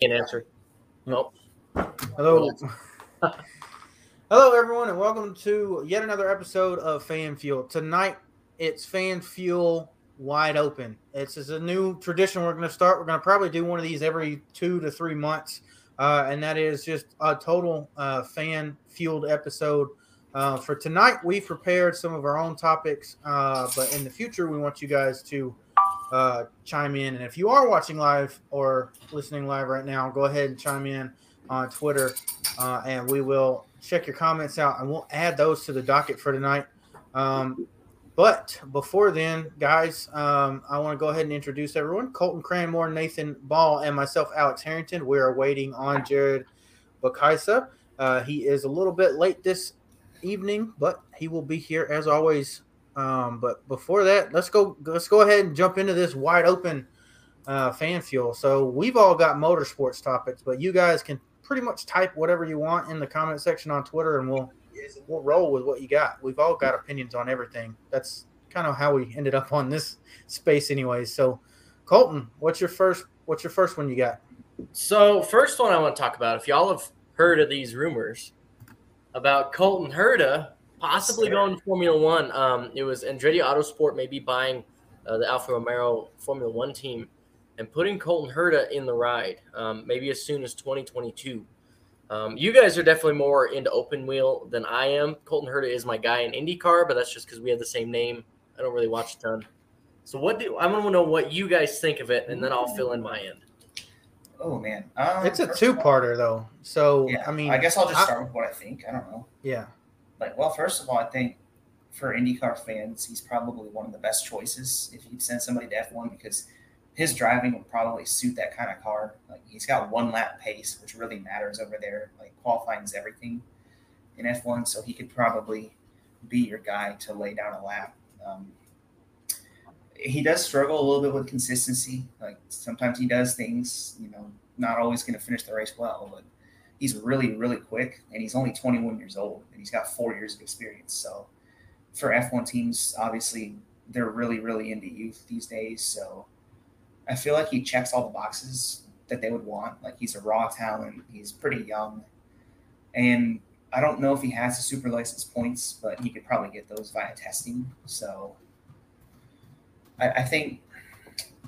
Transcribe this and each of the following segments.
Can't answer. Nope. Hello. Hello, everyone, and welcome to yet another episode of Fan Fuel. Tonight, it's Fan Fuel wide open. It's, it's a new tradition we're going to start. We're going to probably do one of these every two to three months, uh, and that is just a total uh, fan fueled episode. Uh, for tonight, we've prepared some of our own topics, uh, but in the future, we want you guys to uh, chime in. And if you are watching live or listening live right now, go ahead and chime in on Twitter, uh, and we will check your comments out, and we'll add those to the docket for tonight. Um, but before then, guys, um, I want to go ahead and introduce everyone. Colton Cranmore, Nathan Ball, and myself, Alex Harrington. We are waiting on Jared Bakaisa. Uh, he is a little bit late this evening, but he will be here as always. Um, but before that, let's go. Let's go ahead and jump into this wide open uh, fan fuel. So we've all got motorsports topics, but you guys can pretty much type whatever you want in the comment section on Twitter, and we'll we'll roll with what you got. We've all got opinions on everything. That's kind of how we ended up on this space, anyways. So, Colton, what's your first? What's your first one you got? So, first one I want to talk about. If y'all have heard of these rumors about Colton Herta possibly going to Formula One, um, it was Andretti Autosport maybe buying uh, the Alfa Romeo Formula One team and putting Colton Herta in the ride, um, maybe as soon as 2022. Um, you guys are definitely more into open wheel than I am. Colton Herta is my guy in IndyCar, but that's just because we have the same name. I don't really watch a ton. So what do I want to know what you guys think of it, and then I'll fill in my end. Oh man, um, it's a two-parter though. So yeah, I mean, I guess I'll just I- start with what I think. I don't know. yeah, Like, well, first of all, I think for IndyCar fans, he's probably one of the best choices if you'd send somebody to F1 because his driving would probably suit that kind of car. Like, he's got one lap pace, which really matters over there. Like, qualifying is everything in F1, so he could probably be your guy to lay down a lap. Um, he does struggle a little bit with consistency. Like, sometimes he does things, you know, not always going to finish the race well, but he's really, really quick, and he's only 21 years old, and he's got four years of experience. So, for F1 teams, obviously, they're really, really into youth these days. So, I feel like he checks all the boxes that they would want. Like, he's a raw talent, he's pretty young, and I don't know if he has the super license points, but he could probably get those via testing. So, I, I think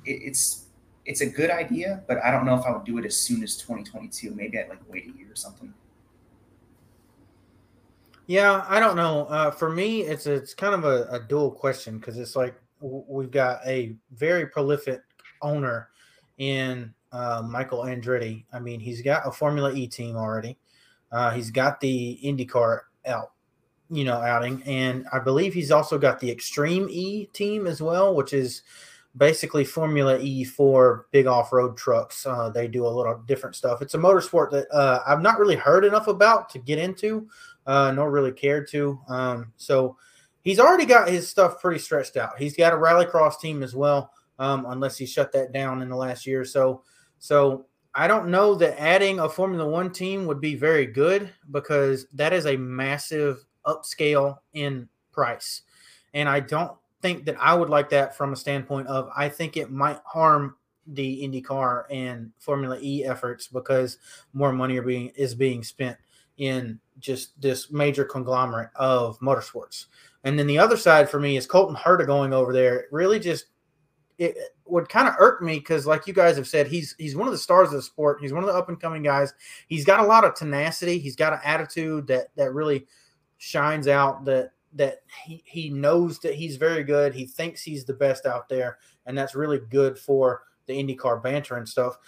it, it's it's a good idea, but I don't know if I would do it as soon as 2022. Maybe I'd like wait a year or something. yeah. I don't know. Uh, for me, it's it's kind of a, a dual question because it's like we've got a very prolific owner in uh, Michael Andretti. I mean, he's got a Formula E team already. Uh, he's got the IndyCar out, you know, outing, and I believe he's also got the Extreme E team as well, which is basically Formula E for big off-road trucks. Uh, they do a little different stuff. It's a motorsport that uh, I've not really heard enough about to get into, uh, nor really cared to. Um, so he's already got his stuff pretty stretched out. He's got a rallycross team as well, um, unless he shut that down in the last year or so. So I don't know that adding a Formula One team would be very good because that is a massive upscale in price. And I don't think that I would like that from a standpoint of I think it might harm the IndyCar and Formula E efforts because more money are being is being spent in just this major conglomerate of motorsports. And then the other side for me is Colton Herta going over there. It really just it would kind of irk me because, like you guys have said, he's he's one of the stars of the sport. He's one of the up and coming guys. He's got a lot of tenacity. He's got an attitude that that really shines out. That that he he knows that he's very good. He thinks he's the best out there, and that's really good for the IndyCar banter and stuff.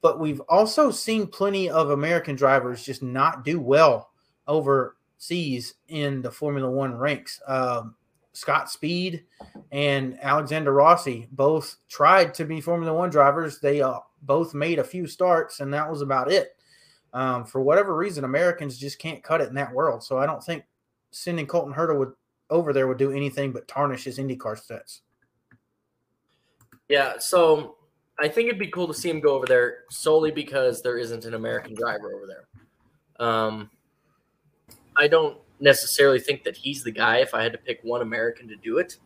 But we've also seen plenty of American drivers just not do well overseas in the Formula One ranks. Um, Scott Speed and Alexander Rossi both tried to be Formula One drivers. They uh, both made a few starts, and that was about it. Um, for whatever reason, Americans just can't cut it in that world. So I don't think sending Colton Herta would over there would do anything but tarnish his IndyCar stats. Yeah, so I think it'd be cool to see him go over there solely because there isn't an American driver over there. Um, I don't necessarily think that he's the guy if I had to pick one American to do it.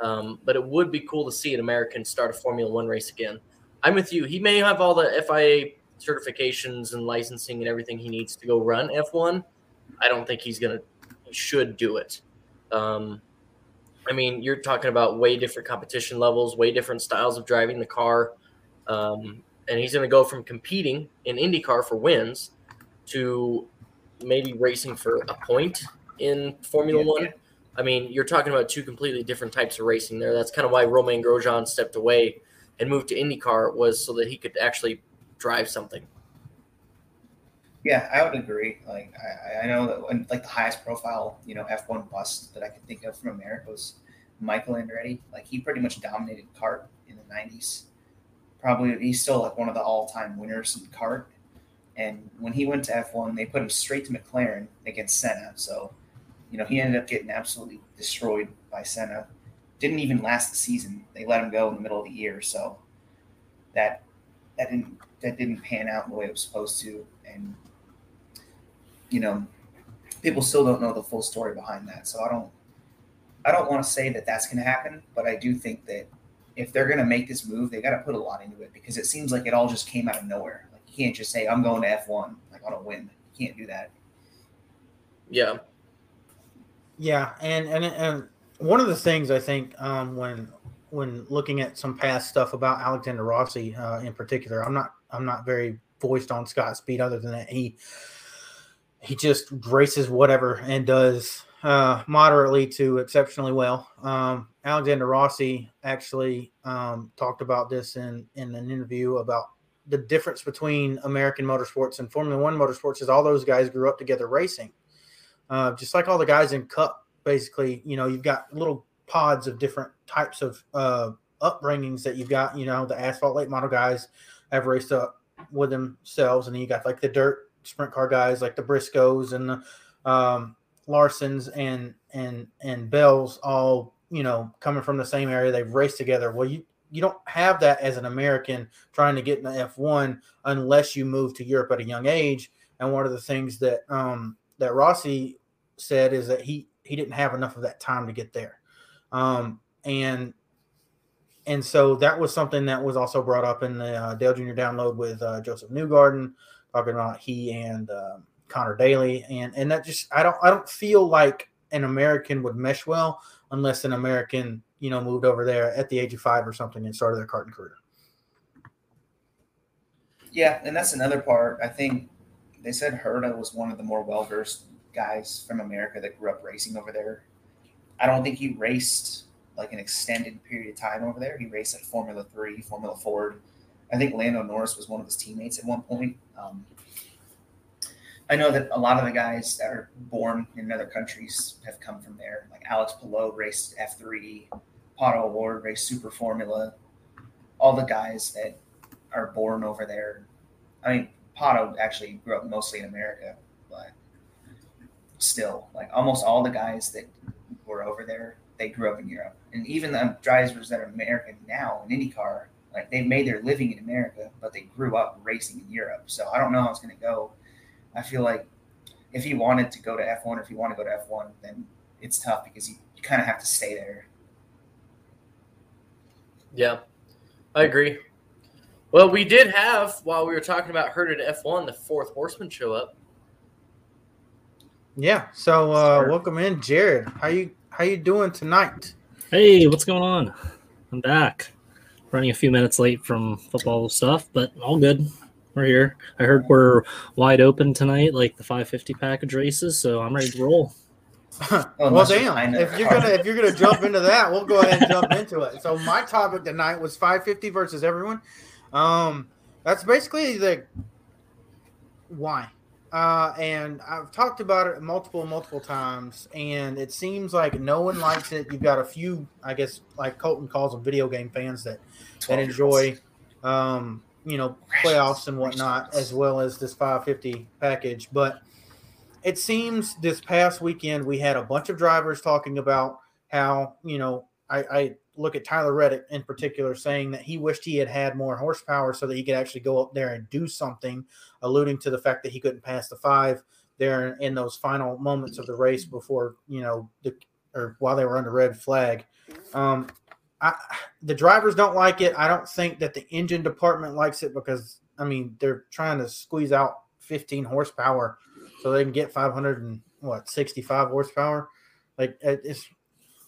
Um, but it would be cool to see an American start a Formula One race again. I'm with you. He may have all the FIA certifications and licensing and everything he needs to go run F1, I don't think he's gonna he should do it. Um, I mean, you're talking about way different competition levels, way different styles of driving the car, um, and he's going to go from competing in IndyCar for wins to maybe racing for a point in Formula Yeah. One. I mean, you're talking about two completely different types of racing there. That's kind of why Romain Grosjean stepped away and moved to IndyCar was so that he could actually drive something. Yeah, I would agree. Like I, I know that when, like the highest profile, you know, F one bust that I could think of from America was Michael Andretti. Like he pretty much dominated CART in the nineties. Probably he's still like one of the all time winners in CART. And when he went to F one, they put him straight to McLaren against Senna. So, you know, he ended up getting absolutely destroyed by Senna. Didn't even last the season. They let him go in the middle of the year. So that that didn't that didn't pan out the way it was supposed to. And you know, people still don't know the full story behind that. So I don't, I don't want to say that that's going to happen, but I do think that if they're going to make this move, they got to put a lot into it because it seems like it all just came out of nowhere. Like you can't just say I'm going to F1 like on a whim. You can't do that. Yeah. Yeah, and and and one of the things I think um, when when looking at some past stuff about Alexander Rossi uh, in particular, I'm not I'm not very voiced on Scott Speed other than that he he just races whatever and does uh, moderately to exceptionally well. Um, Alexander Rossi actually um, talked about this in in an interview about the difference between American motorsports and Formula One motorsports is all those guys grew up together racing. Uh, just like all the guys in Cup, basically, you know, you've got little pods of different types of uh, upbringings that you've got. You know, the asphalt late model guys have raced up with themselves, and then you got like the dirt sprint car guys, like the Briscoes and the um, Larsons and and and Bells, all you know, coming from the same area. They've raced together. Well, you you don't have that as an American trying to get in the F1 unless you move to Europe at a young age. And one of the things that um, that Rossi said is that he he didn't have enough of that time to get there, um, and and so that was something that was also brought up in the uh, Dale Jr. download with uh, Josef Newgarden, talking about he and um Conor Daly, and and that just I don't I don't feel like an American would mesh well unless an American you know moved over there at the age of five or something and started their karting career. Yeah, and that's another part. I think they said Herta was one of the more well versed guys from America that grew up racing over there. I don't think he raced like an extended period of time over there. He raced at Formula Three, Formula Ford. I think Lando Norris was one of his teammates at one point. Um, I know that a lot of the guys that are born in other countries have come from there. Like Alex Palou raced F3, Pato O'Ward raced Super Formula. All the guys that are born over there. I mean, Pato actually grew up mostly in America, but still, like almost all the guys that were over there, they grew up in Europe. And even the drivers that are American now in IndyCar, like they've made their living in America, but they grew up racing in Europe. So I don't know how it's going to go. I feel like if he wanted to go to F1 or if you want to go to F1, then it's tough because you, you kind of have to stay there. Yeah, I agree. Well, we did have while we were talking about Herta to F1, the fourth horseman show up. Yeah. So uh, Sure. welcome in, Jared. How you how you doing tonight? Hey, what's going on? I'm back. Running a few minutes late from football stuff, but all good. We're here. I heard we're wide open tonight, like the 550 package races, so I'm ready to roll. well, unless you're damn. If you're gonna if you're gonna jump into that, we'll go ahead and jump into it. So my topic tonight was 550 versus everyone. Um, that's basically the why. Uh, and I've talked about it multiple, multiple times, and it seems like no one likes it. You've got a few, I guess, like Colton calls them, video game fans that that enjoy, um, you know, playoffs and whatnot, as well as this 550 package. But it seems this past weekend we had a bunch of drivers talking about how you know I, I look at Tyler Reddick in particular saying that he wished he had had more horsepower so that he could actually go up there and do something, alluding to the fact that he couldn't pass the five there in those final moments of the race before you know the or while they were under red flag. Um, I, the drivers don't like it. I don't think that the engine department likes it because I mean, they're trying to squeeze out 15 horsepower so they can get 500 and what 65 horsepower. Like it's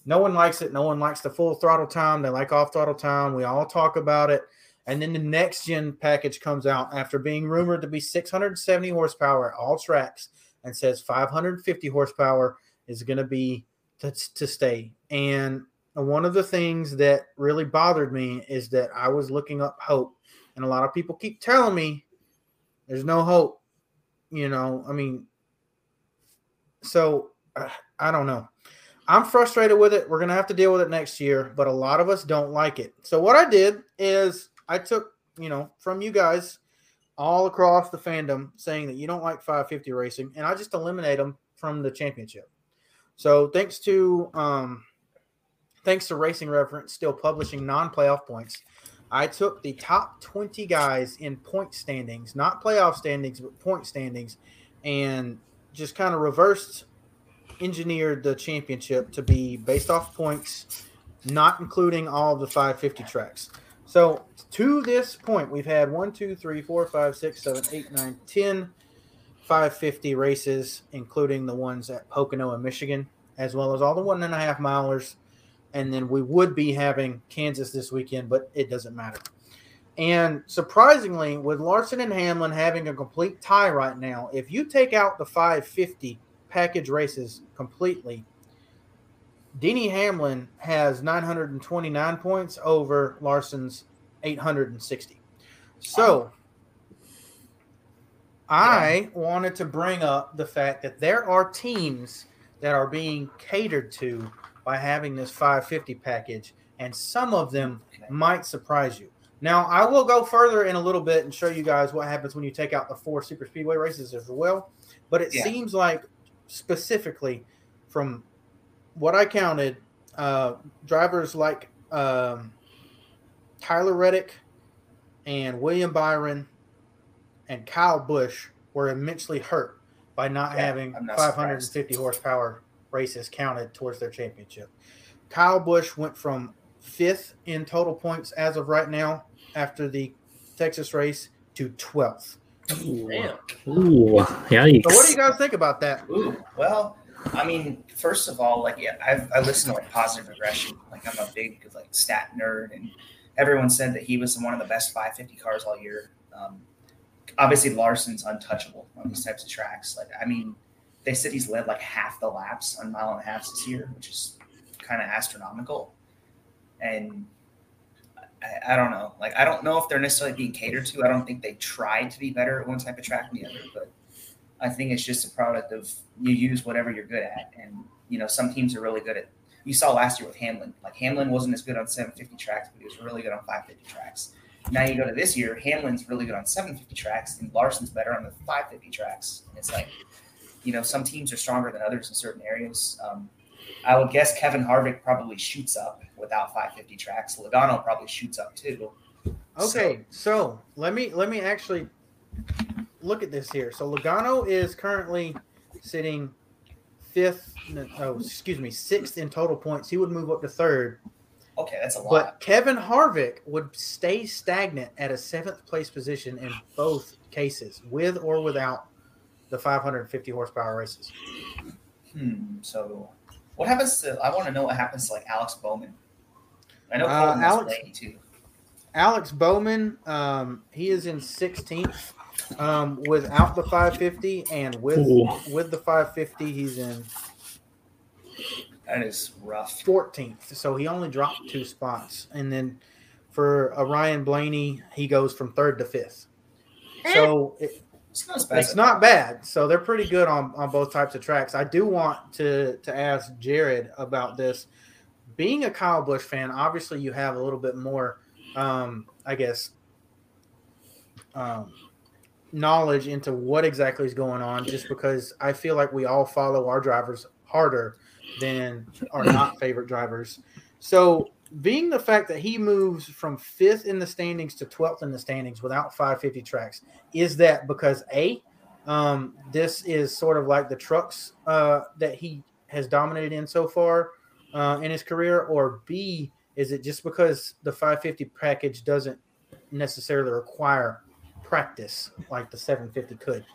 no one likes it. No one likes the full throttle time. They like off throttle time. We all talk about it. And then the next gen package comes out after being rumored to be 670 horsepower at all tracks and says 550 horsepower is going to be to, to stay. And one of the things that really bothered me is that I was looking up hope, and a lot of people keep telling me there's no hope. You know, I mean, so uh, I don't know. I'm frustrated with it. We're going to have to deal with it next year, but a lot of us don't like it. So what I did is I took, you know, from you guys all across the fandom saying that you don't like 550 racing, and I just eliminate them from the championship. So thanks to um, thanks to Racing Reference still publishing non-playoff points, I took the top 20 guys in point standings, not playoff standings, but point standings, and just kind of reversed engineered the championship to be based off points, not including all of the 550 tracks. So to this point, we've had one, two, three, four, five, six, seven, eight, nine, 10 550 races, including the ones at Pocono and Michigan, as well as all the one and a half milers. And then we would be having Kansas this weekend, but it doesn't matter. And surprisingly, with Larson and Hamlin having a complete tie right now, if you take out the 550 package races completely, Denny Hamlin has 929 points over Larson's 860. So I wanted to bring up the fact that there are teams that are being catered to by having this 550 package, and some of them might surprise you. Now, I will go further in a little bit and show you guys what happens when you take out the four super speedway races as well. But it yeah. seems like specifically from what I counted, uh, drivers like um, Tyler Reddick and William Byron and Kyle Busch were immensely hurt by not yeah, having not 550 surprised. horsepower races counted towards their championship. Kyle Busch went from fifth in total points as of right now after the Texas race to 12th. Ooh. Damn. Ooh, yikes. So what do you guys think about that? Ooh, well, I mean, first of all, like, yeah, I've, I listen to like positive regression. Like, I'm a big like stat nerd, and everyone said that he was one of the best 550 cars all year. Um, obviously, Larson's untouchable on these types of tracks. Like, I mean, they said he's led like half the laps on mile and a half this year, which is kind of astronomical. And I, I, don't know. Like, I don't know if they're necessarily being catered to. I don't think they tried to be better at one type of track than the other, but I think it's just a product of you use whatever you're good at. And, you know, some teams are really good at, you saw last year with Hamlin. Like, Hamlin wasn't as good on 750 tracks, but he was really good on 550 tracks. Now you go to this year, Hamlin's really good on 750 tracks, and Larson's better on the 550 tracks. And it's like, you know, some teams are stronger than others in certain areas. Um, I would guess Kevin Harvick probably shoots up without 550 tracks. Logano probably shoots up too. Okay, so, so let me let me actually look at this here. So Logano is currently sitting fifth. Oh, excuse me, sixth in total points. He would move up to third. Okay, that's a lot. But Kevin Harvick would stay stagnant at a seventh place position in both cases, with or without the 550 horsepower races. Hmm. So, what happens to? I want to know what happens to like Alex Bowman. I know uh, Alex too. Alex Bowman, um, he is in 16th um, without the 550, and with Ooh. with the 550, he's in. That is rough. 14th, so he only dropped two spots, and then for uh, Ryan Blaney, he goes from third to fifth. So it, it's not bad. It's not bad. So they're pretty good on, on both types of tracks. I do want to to ask Jared about this. Being a Kyle Busch fan, obviously you have a little bit more, um, I guess, um, knowledge into what exactly is going on. Just because I feel like we all follow our drivers harder than our not favorite drivers. So being the fact that he moves from fifth in the standings to 12th in the standings without 550 tracks, is that because A, um, this is sort of like the trucks uh, that he has dominated in so far uh, in his career, or B, is it just because the 550 package doesn't necessarily require practice like the 750 could?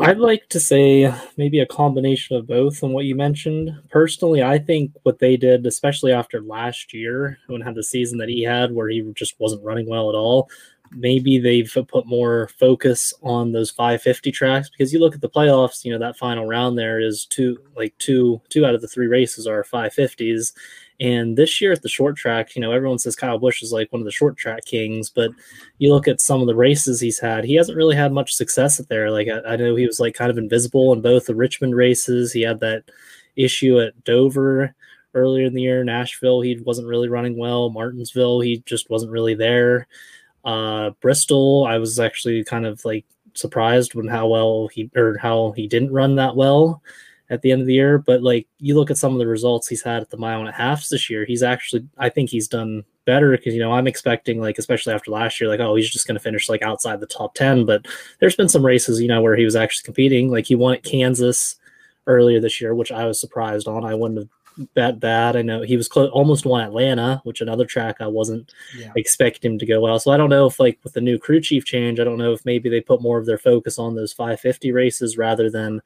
I'd like to say maybe a combination of both and what you mentioned. Personally, I think what they did, especially after last year when had the season that he had where he just wasn't running well at all, maybe they've put more focus on those 550 tracks because you look at the playoffs, you know, that final round there is two like two two out of the three races are 550s and this year at the short track, you know, everyone says Kyle Busch is like one of the short track kings, but you look at some of the races he's had, he hasn't really had much success at there. Like I, I know he was like kind of invisible in both the Richmond races. He had that issue at Dover earlier in the year. Nashville, he wasn't really running well. Martinsville, he just wasn't really there. Uh, Bristol, I was actually kind of like surprised when how well he or how he didn't run that well at the end of the year. But like you look at some of the results he's had at the mile and a half this year, he's actually I think he's done better because you know I'm expecting like especially after last year, like oh he's just going to finish like outside the top ten. But there's been some races you know where he was actually competing. Like he won at Kansas earlier this year, which I was surprised on. I wouldn't have bet that. I know he was close, almost won Atlanta, which another track I wasn't yeah. expecting him to go well. So I don't know if like with the new crew chief change, I don't know if maybe they put more of their focus on those 550 races rather than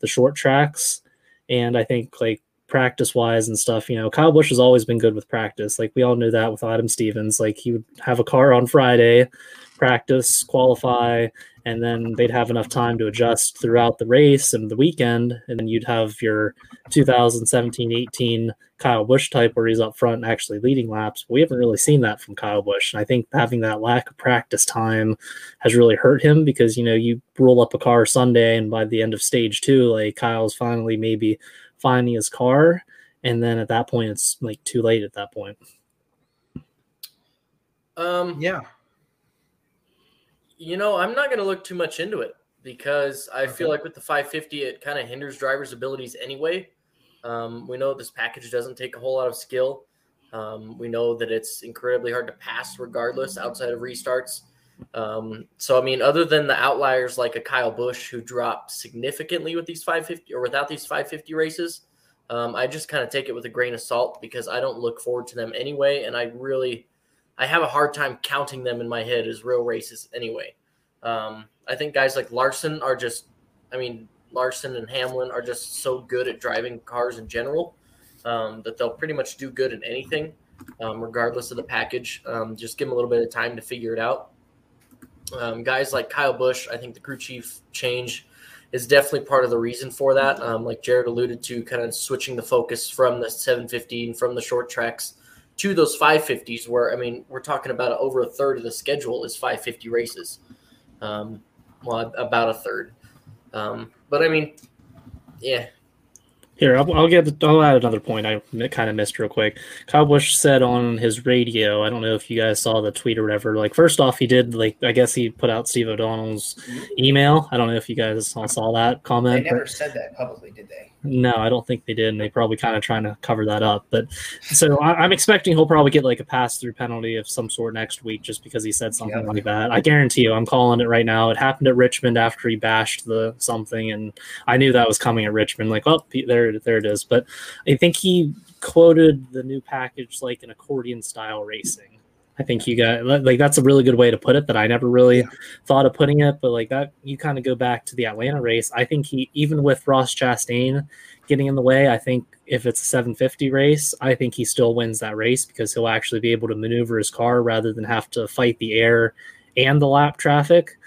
the short tracks. And I think like practice wise and stuff, you know, Kyle Busch has always been good with practice. Like we all knew that with Adam Stevens. Like he would have a car on Friday, practice, qualify, and then they'd have enough time to adjust throughout the race and the weekend. And then you'd have your 2017 18 Kyle Busch type where he's up front and actually leading laps. We haven't really seen that from Kyle Busch. And I think having that lack of practice time has really hurt him because, you know, you roll up a car Sunday and by the end of stage two, like Kyle's finally maybe finding his car. And then at that point, it's like too late at that point. Um, yeah. You know, I'm not going to look too much into it because I okay. feel like with the 550, it kind of hinders drivers' abilities anyway. Um, we know this package doesn't take a whole lot of skill. Um, we know that it's incredibly hard to pass regardless outside of restarts. Um, so, I mean, other than the outliers like a Kyle Busch who dropped significantly with these 550 or without these 550 races, um, I just kind of take it with a grain of salt because I don't look forward to them anyway. And I really, I have a hard time counting them in my head as real races anyway. Um, I think guys like Larson are just, I mean, Larson and Hamlin are just so good at driving cars in general um, that they'll pretty much do good in anything, um, regardless of the package. Um, just give them a little bit of time to figure it out. Um, guys like Kyle Busch, I think the crew chief change is definitely part of the reason for that. Um, like Jared alluded to, kind of switching the focus from the 715 from the short tracks to those 550s, where I mean, we're talking about over a third of the schedule is 550 races. Um, well, about a third. Um, but I mean, yeah. Here, I'll, I'll get. I'll add another point. I kind of missed real quick. Kyle Busch said on his radio. I don't know if you guys saw the tweet or whatever. Like, first off, he did like I guess he put out Steve O'Donnell's mm-hmm. email. I don't know if you guys all saw that comment. They never but, said that publicly, did they? No, I don't think they did. And they probably kind of trying to cover that up. But so I, am expecting he'll probably get like a pass through penalty of some sort next week just because he said something like that. I guarantee you, I'm calling it right now. It happened at Richmond after he bashed the something, and I knew that was coming at Richmond. Like, oh, there, there it is. But I think he quoted the new package like an accordion style racing. I think you got like that's a really good way to put it that I never really yeah. thought of putting it, but like that you kind of go back to the Atlanta race. I think he even with Ross Chastain getting in the way, I think if it's a 750 race, I think he still wins that race because he'll actually be able to maneuver his car rather than have to fight the air and the lap traffic.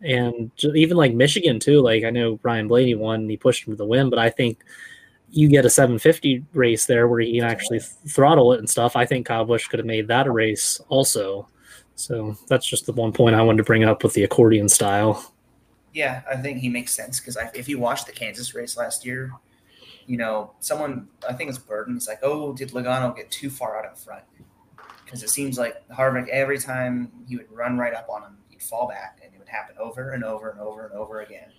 And even like Michigan too, like I know Ryan Blaney won and he pushed him to the win, but I think you get a 750 race there where he can actually throttle it and stuff. I think Kyle Busch could have made that a race also. So that's just the one point I wanted to bring up with the accordion style. Yeah, I think he makes sense because if you watched the Kansas race last year, you know, someone I think it's Burton. He's like, "Oh, did Logano get too far out in front?" Because it seems like Harvick every time he would run right up on him, he'd fall back, and it would happen over and over and over and over again.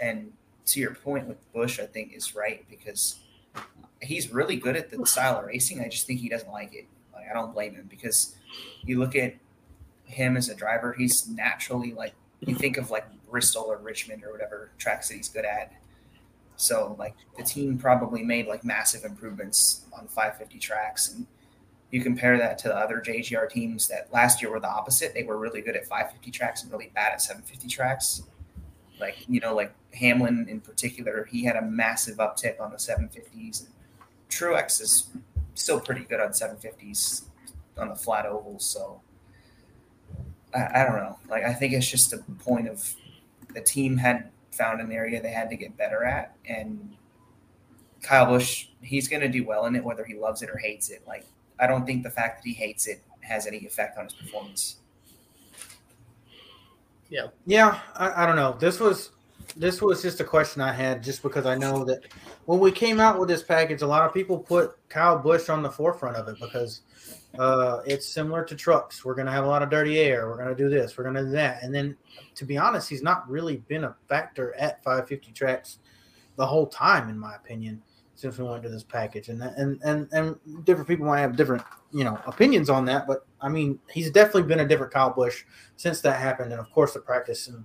And to your point with Busch, I think is right because he's really good at the style of racing. I just think he doesn't like it. Like I don't blame him because you look at him as a driver, he's naturally like you think of like Bristol or Richmond or whatever tracks that he's good at. So like the team probably made like massive improvements on 550 tracks and You compare that to the other JGR teams that last year were the opposite. They were really good at 550 tracks and really bad at 750 tracks. Like you know, like Hamlin in particular, he had a massive uptick on the 750s. Truex is still pretty good on 750s on the flat ovals. So I, I don't know. Like I think it's just a point of the team had found an area they had to get better at, and Kyle Busch, he's going to do well in it, whether he loves it or hates it. Like I don't think the fact that he hates it has any effect on his performance. Yeah, yeah. I, I don't know. This was this was just a question I had, just because I know that when we came out with this package, a lot of people put Kyle Busch on the forefront of it because uh, it's similar to trucks. We're going to have a lot of dirty air. We're going to do this. We're going to do that. And then, to be honest, he's not really been a factor at 550 tracks the whole time, in my opinion, we went to this package. And and and and different people might have different you know opinions on that, but I mean, he's definitely been a different Kyle Busch since that happened. And of course, the practice and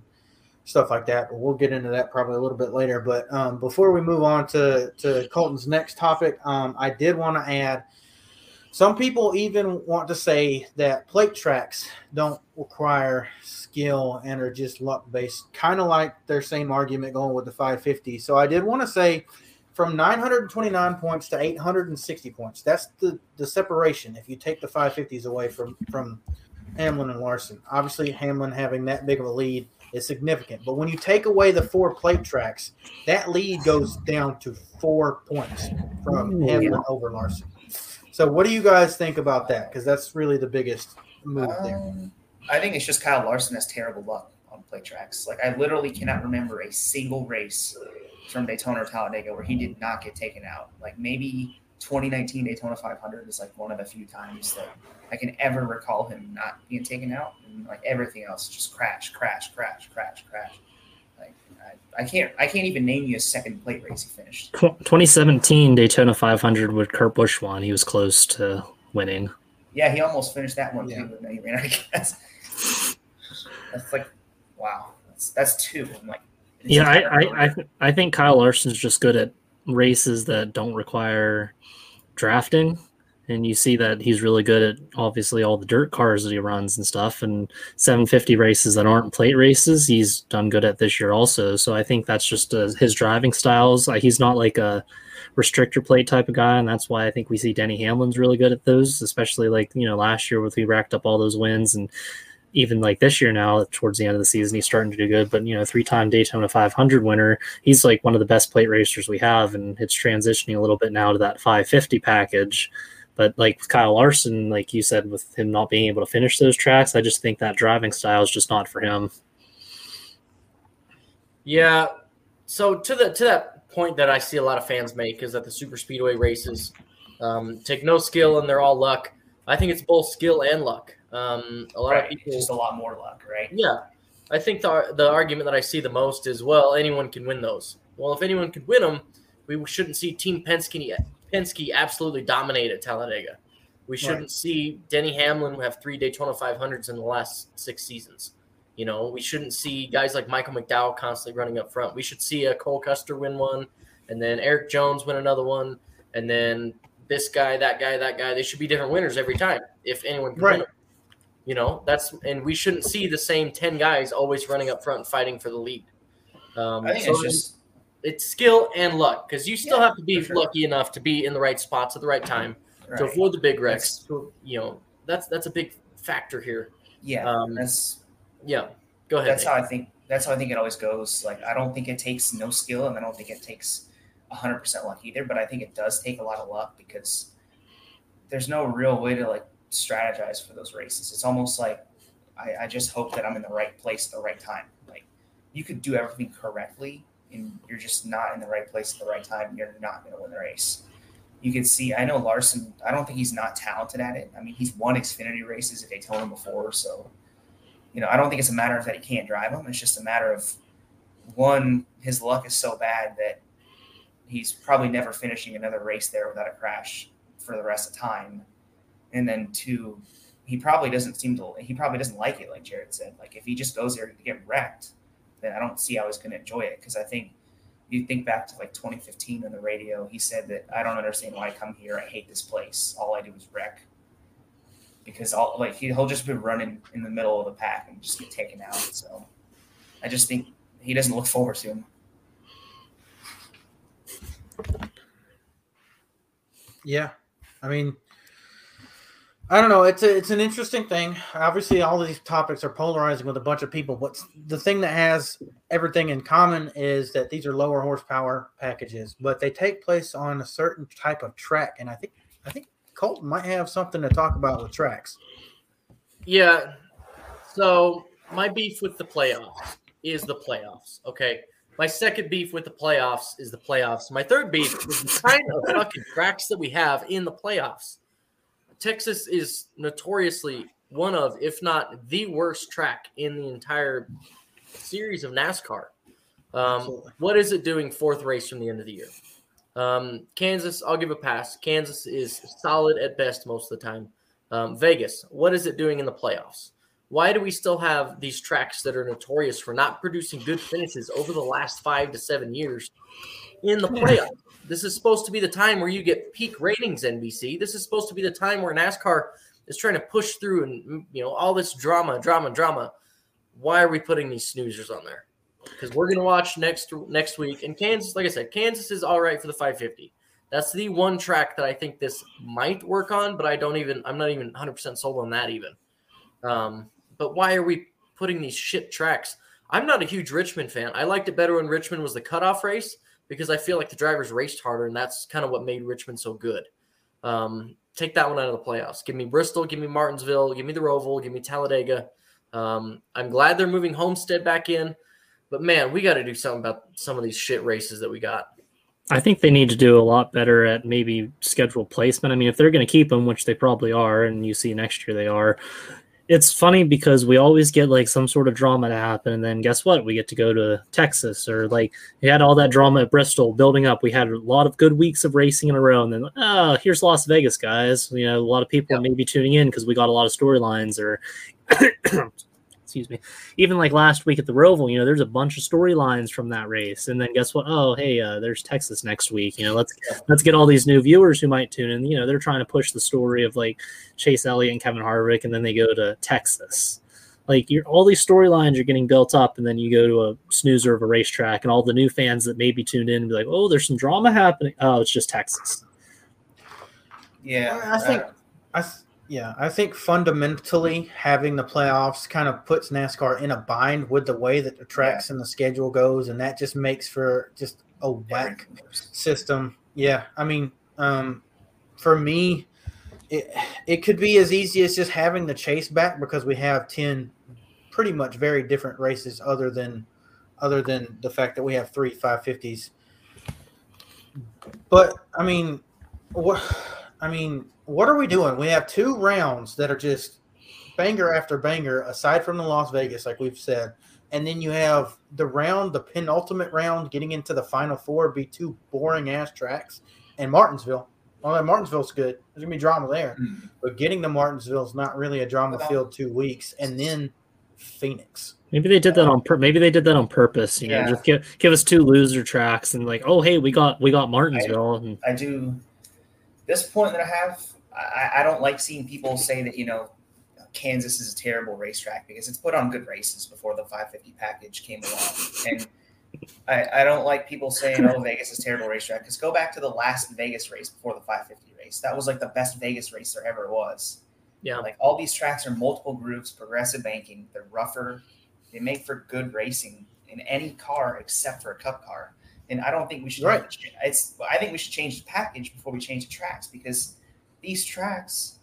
stuff like that. But we'll get into that probably a little bit later. But um, before we move on to to Colton's next topic, um, I did want to add some people even want to say that plate tracks don't require skill and are just luck based, kind of like their same argument going with the 550. So I did want to say from 929 points to 860 points. That's the, the separation if you take the 550s away from, from Hamlin and Larson. Obviously, Hamlin having that big of a lead is significant. But when you take away the four plate tracks, that lead goes down to four points from Hamlin over Larson. So, what do you guys think about that? Because that's really the biggest move there. Um, I think it's just Kyle Larson has terrible luck on plate tracks. Like I literally cannot remember a single race from Daytona or Talladega where he did not get taken out. Like maybe 2019 Daytona 500 is like one of the few times that I can ever recall him not being taken out, and like everything else just crash, crash, crash, crash, crash. Like I can't I can't even name you a second plate race he finished. 2017 Daytona 500 with Kurt Busch won. He was close to winning. Yeah, he almost finished that one yeah. too. I mean, I guess that's like wow. That's that's two. I'm like, yeah, I I, I, I think Kyle Larson's just good at races that don't require drafting. And you see that he's really good at obviously all the dirt cars that he runs and stuff. And 750 races that aren't plate races he's done good at this year also. So i think that's just uh, his driving styles. Like he's not like a restrictor plate type of guy. And that's why i think we see denny hamlin's really good at those especially like you know last year with he racked up all those wins and even like this year now towards the end of the season he's starting to do good but you know three-time daytona 500 winner he's like one of the best plate racers we have and it's transitioning a little bit now to that 550 package but like Kyle Larson, like you said, with him not being able to finish those tracks, I just think that driving style is just not for him. Yeah. So to the to that point that I see a lot of fans make is that the super speedway races um, take no skill and they're all luck. I think it's both skill and luck. Um, a lot right. of people just a lot more luck, right? Yeah. I think the the argument that I see the most is well, anyone can win those. Well, if anyone could win them, we shouldn't see Team Penske. Penske absolutely dominated Talladega. We shouldn't right. see Denny Hamlin have three Daytona 500s in the last six seasons. You know, we shouldn't see guys like Michael McDowell constantly running up front. We should see a Cole Custer win one, and then Erik Jones win another one, and then this guy, that guy, that guy. They should be different winners every time if anyone can right. win. You know, that's and we shouldn't see the same ten guys always running up front fighting for the lead. Um, I think so it's just it's skill and luck because you still yeah, have to be sure. lucky enough to be in the right spots at the right time right. to avoid the big wrecks. To, you know, that's that's a big factor here. Yeah, um, that's yeah. Go ahead. That's how I think. That's how I think it always goes. Like I don't think it takes no skill, and I don't think it takes hundred percent luck either. But I think it does take a lot of luck because there's no real way to like strategize for those races. It's almost like I, I just hope that I'm in the right place at the right time. Like you could do everything correctly and you're just not in the right place at the right time, you're not going to win the race. You can see, I know Larson, I don't think he's not talented at it. I mean, he's won Xfinity races at Daytona before. So, you know, I don't think it's a matter of that he can't drive them. It's just a matter of one, his luck is so bad that he's probably never finishing another race there without a crash for the rest of time. And then two, he probably doesn't seem to, he probably doesn't like it, like Jared said. Like if he just goes there to get wrecked, then I don't see how he's going to enjoy it because I think you think back to like 2015 on the radio, he said that I don't understand why I come here. I hate this place. All I do is wreck. because all like he, he'll just be running in the middle of the pack and just get taken out. So I just think he doesn't look forward to him. Yeah, I mean, I don't know. It's a, it's an interesting thing. Obviously, all these topics are polarizing with a bunch of people, but the thing that has everything in common is that these are lower horsepower packages, but they take place on a certain type of track, and I think I think Colton might have something to talk about with tracks. Yeah. So my beef with the playoffs is the playoffs. Okay. My second beef with the playoffs is the playoffs. My third beef is the kind of fucking tracks that we have in the playoffs. Texas is notoriously one of, if not the worst track in the entire series of NASCAR. Um, what is it doing fourth race from the end of the year? Um, Kansas, I'll give a pass. Kansas is solid at best most of the time. Um, Vegas, what is it doing in the playoffs? Why do we still have these tracks that are notorious for not producing good finishes over the last five to seven years in the playoffs? This is supposed to be the time where you get peak ratings, NBC. This is supposed to be the time where NASCAR is trying to push through and you know all this drama, drama, drama. Why are we putting these snoozers on there? Because we're gonna watch next next week. And Kansas, like I said, Kansas is all right for the 550. That's the one track that I think this might work on, but I don't even. I'm not even 100 percent sold on that even. Um, but why are we putting these shit tracks? I'm not a huge Richmond fan. I liked it better when Richmond was the cutoff race because I feel like the drivers raced harder, and that's kind of what made Richmond so good. Um, take that one out of the playoffs. Give me Bristol, give me Martinsville, give me the Roval, give me Talladega. Um, I'm glad they're moving Homestead back in, but man, we got to do something about some of these shit races that we got. I think they need to do a lot better at maybe schedule placement. I mean, if they're going to keep them, which they probably are, and you see next year they are, it's funny because we always get like some sort of drama to happen and then guess what? We get to go to texas or like we had all that drama at bristol building up. We had a lot of good weeks of racing in a row and then oh here's las vegas guys. You know a lot of people yep. may be tuning in because we got a lot of storylines or excuse me, even like last week at the Roval, you know, there's a bunch of storylines from that race. And then guess what? Oh, hey, uh, there's Texas next week. You know, let's let's get all these new viewers who might tune in. You know, they're trying to push the story of like Chase Elliott and Kevin Harvick, and then they go to Texas. Like you're all these storylines are getting built up, and then you go to a snoozer of a racetrack, and all the new fans that may be tuned in and be like, "Oh, there's some drama happening." Oh, it's just Texas. Yeah, I think I. Yeah, I think fundamentally having the playoffs kind of puts NASCAR in a bind with the way that the tracks yeah. and the schedule goes, and that just makes for just a whack system. Yeah, I mean, um, for me, it it could be as easy as just having the chase back because we have ten pretty much very different races, other than other than the fact that we have three 550s. But I mean, what I mean what are we doing? We have two rounds that are just banger after banger, aside from the Las Vegas, like we've said. And then you have the round, the penultimate round, getting into the final four, be two boring ass tracks. And Martinsville. Well, Martinsville's good. There's gonna be drama there, mm-hmm. but getting to Martinsville is not really a drama field two weeks, and then Phoenix. Maybe they did that on pur- maybe they did that on purpose. You yeah. know, just give give us two loser tracks and like, oh hey, we got we got Martinsville. I, and, I do. This point that I have, I, I don't like seeing people say that you know Kansas is a terrible racetrack because it's put on good races before the 550 package came along. And I, I don't like people saying, oh, Vegas is terrible racetrack because go back to the last Vegas race before the 550 race. That was like the best Vegas race there ever was. Yeah. Like all these tracks are multiple groups, progressive banking. They're rougher. They make for good racing in any car except for a cup car. And I don't think we should. Right. It's. I think we should change the package before we change the tracks because these tracks,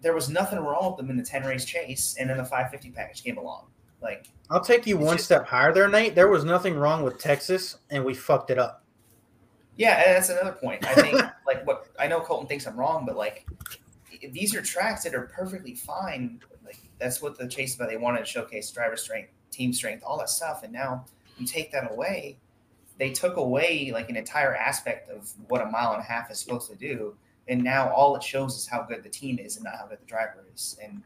there was nothing wrong with them in the 10 race chase, and then the 550 package came along. Like, I'll take you one just, step higher there, Nate. There was nothing wrong with Texas, and we fucked it up. Yeah, that's another point. I think, like, what I know Colton thinks I'm wrong, but like, these are tracks that are perfectly fine. Like, that's what the chase about. They wanted to showcase driver strength, team strength, all that stuff, and now you take that away. They took away like an entire aspect of what a mile and a half is supposed to do and now all it shows is how good the team is and not how good the driver is. And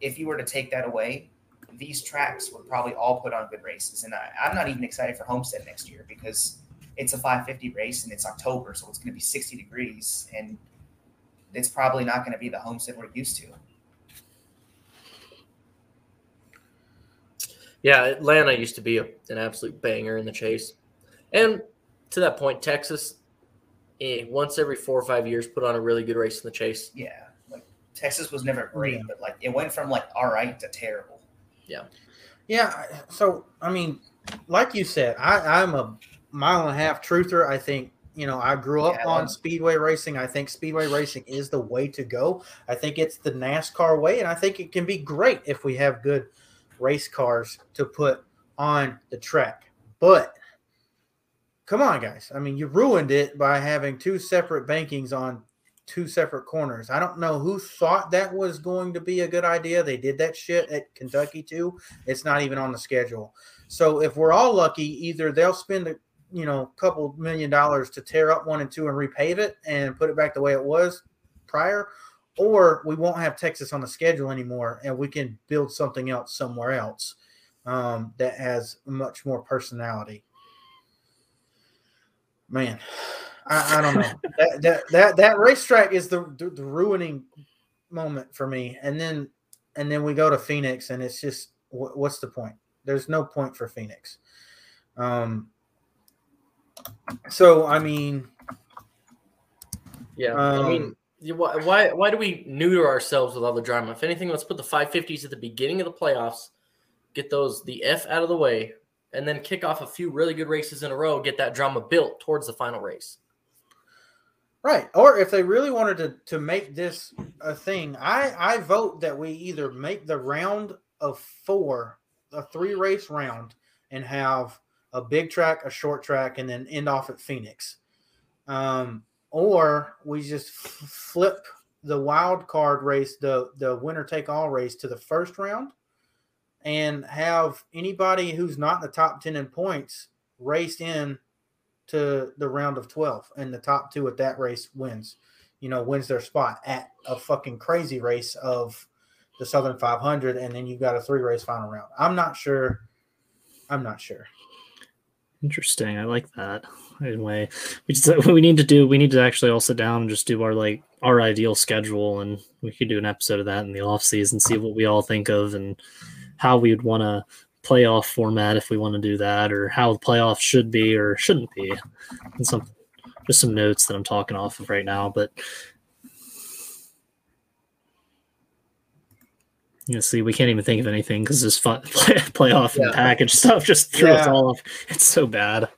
if you were to take that away, these tracks would probably all put on good races. And I, am not even excited for Homestead next year because it's a 550 race and it's October, so it's going to be 60 degrees, and it's probably not going to be the Homestead we're used to. Yeah, Atlanta used to be a, an absolute banger in the chase. And to that point, Texas eh, once every four or five years, put on a really good race in the chase. Yeah, like Texas was never great, Yeah. but like it went from like all right to terrible. Yeah. Yeah. So I mean, like you said, I, I'm a mile and a half truther. I think you know I grew up Yeah, on speedway racing. I think speedway racing is the way to go. I think it's the NASCAR way, and I think it can be great if we have good race cars to put on the track. But come on, guys. I mean, you ruined it by having two separate bankings on two separate corners. I don't know who thought that was going to be a good idea. They did that shit at Kentucky too. It's not even on the schedule. So if we're all lucky, either they'll spend a you know couple million dollars to tear up one and two and repave it and put it back the way it was prior, or we won't have Texas on the schedule anymore, and we can build something else somewhere else um, that has much more personality. Man, I, I don't know. that, that that that racetrack is the, the the ruining moment for me. And then and then we go to Phoenix, and it's just wh- what's the point? There's no point for Phoenix. Um. So I mean, Yeah, I mean, Um, why, why why do we neuter ourselves with all the drama? If anything, let's put the 550s at the beginning of the playoffs, get those the F out of the way, and then kick off a few really good races in a row, get that drama built towards the final race. Right. Or if they really wanted to, to make this a thing, I, I vote that we either make the round of four, a three race round, and have a big track, a short track, and then end off at Phoenix. Um, or we just f- flip the wild card race, the, the winner take all race to the first round and have anybody who's not in the top 10 in points raced in to the round of 12 and the top two at that race wins you know wins their spot at a fucking crazy race of the southern 500 and then you've got a three race final round i'm not sure i'm not sure Interesting. I like that. Anyway, we just we need to do. We need to actually all sit down and just do our like our ideal schedule, and we could do an episode of that in the off season, see what we all think of and how we would want to playoff format if we want to do that, or how the playoffs should be or shouldn't be, and some just some notes that I'm talking off of right now. But you know, see, we can't even think of anything because this fun, play, playoff and package stuff just threw us all off. It's so bad.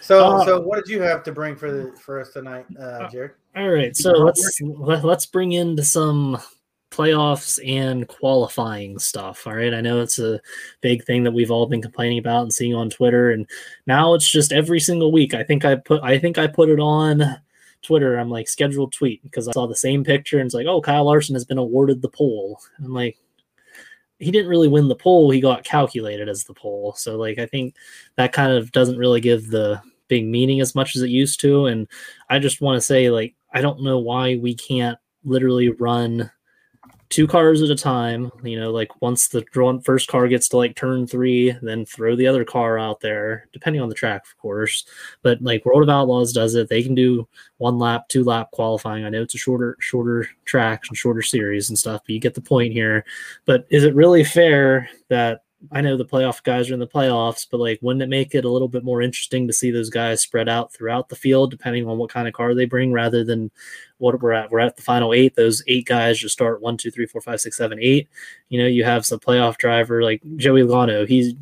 so Uh, so what did you have to bring for the for us tonight uh jared All right, so let's let- let's bring into some playoffs and qualifying stuff. All right, I know it's a big thing that we've all been complaining about and seeing on Twitter, and now it's just every single week. I think I put I think I put it on Twitter. I'm like scheduled tweet because I saw the same picture and it's like, oh, Kyle Larson has been awarded the pole. I'm like. He didn't really win the pole. He got calculated as the pole. So, like, I think that kind of doesn't really give the big meaning as much as it used to. And I just want to say, like, I don't know why we can't literally run two cars at a time. You know, like once the first car gets to like turn three, then throw the other car out there, depending on the track, of course. But like World of Outlaws does it, they can do one lap, two lap qualifying. I know it's a shorter, shorter track and shorter series and stuff, but you get the point here. But is it really fair that I know the playoff guys are in the playoffs, but like, wouldn't it make it a little bit more interesting to see those guys spread out throughout the field, depending on what kind of car they bring, rather than what we're at? We're at the final eight. Those eight guys just start one, two, three, four, five, six, seven, eight. You know, you have some playoff driver like Joey Logano. He's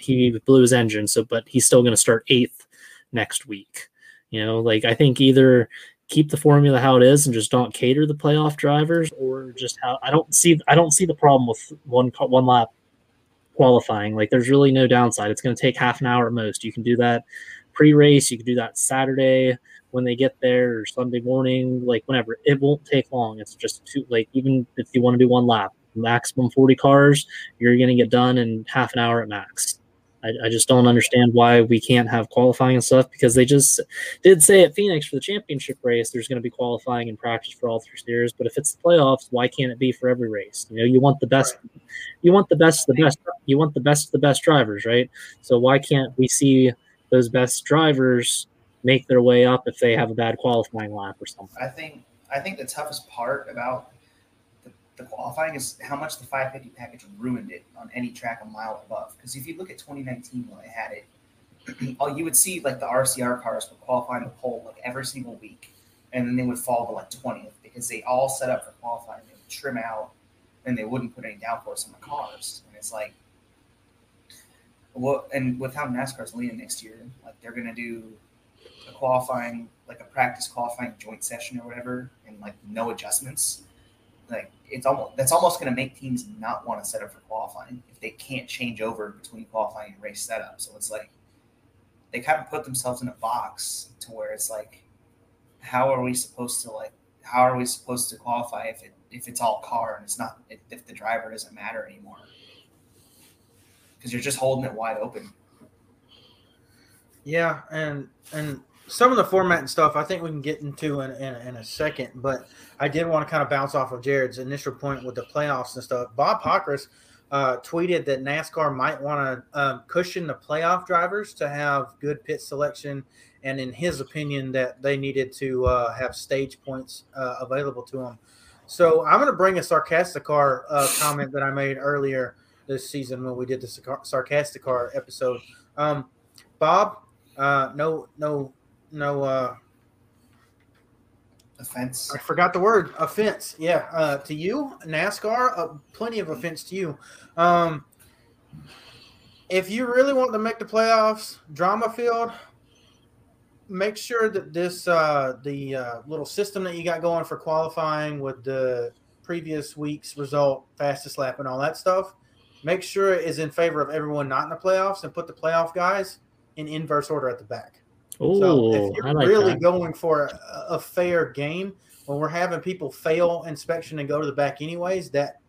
he blew his engine, so but he's still going to start eighth next week. You know, like I think either keep the formula how it is and just don't cater the playoff drivers, or just how I don't see I don't see the problem with one one lap qualifying. Like there's really no downside. It's going to take half an hour at most. You can do that pre-race. You can do that Saturday when they get there or Sunday morning, like whenever. It won't take long. It's just too like even if you want to do one lap, maximum 40 cars, you're going to get done in half an hour at max. I, I just don't understand why we can't have qualifying and stuff because they just did say at Phoenix for the championship race there's going to be qualifying and practice for all three series. But if it's the playoffs, why can't it be for every race? You know, you want the best, you want the best, the best, you want the best, the best drivers, right? So why can't we see those best drivers make their way up if they have a bad qualifying lap or something? I think I think the toughest part about the, qualifying is how much the 550 package ruined it on any track a mile above. Because if you look at 2019 when they had it, all you would see like the RCR cars would qualify in the pole like every single week, and then they would fall to like 20th because they all set up for qualifying. They would trim out, and they wouldn't put any downforce on the cars. And it's like, well, and with how NASCAR's leaning next year, like they're gonna do a qualifying, like a practice qualifying joint session or whatever, and like no adjustments like it's almost that's almost going to make teams not want to set up for qualifying if they can't change over between qualifying and race setup. So it's like they kind of put themselves in a box to where it's like, how are we supposed to like how are we supposed to qualify if it if it's all car and it's not if, if the driver doesn't matter anymore because you're just holding it wide open. Yeah, and and some of the format and stuff I think we can get into in, in, in, a second, but I did want to kind of bounce off of Jared's initial point with the playoffs and stuff. Bob Pockrass uh, tweeted that NASCAR might want to um, cushion the playoff drivers to have good pit selection, and in his opinion, that they needed to uh, have stage points uh, available to them. So I'm going to bring a sarcastic car uh, comment that I made earlier this season when we did the sarcastic car episode. Um, Bob, uh, no, no no uh offense. I forgot the word offense. Yeah, uh, to you, NASCAR, uh, plenty of offense to you. Um, if you really want to make the playoffs, drama field, make sure that this uh, the uh, little system that you got going for qualifying with the previous week's result, fastest lap, and all that stuff. Make sure it is in favor of everyone not in the playoffs, and put the playoff guys in inverse order at the back. Ooh, so if you're like really that. going for a, a, fair game, when we're having people fail inspection and go to the back anyways, that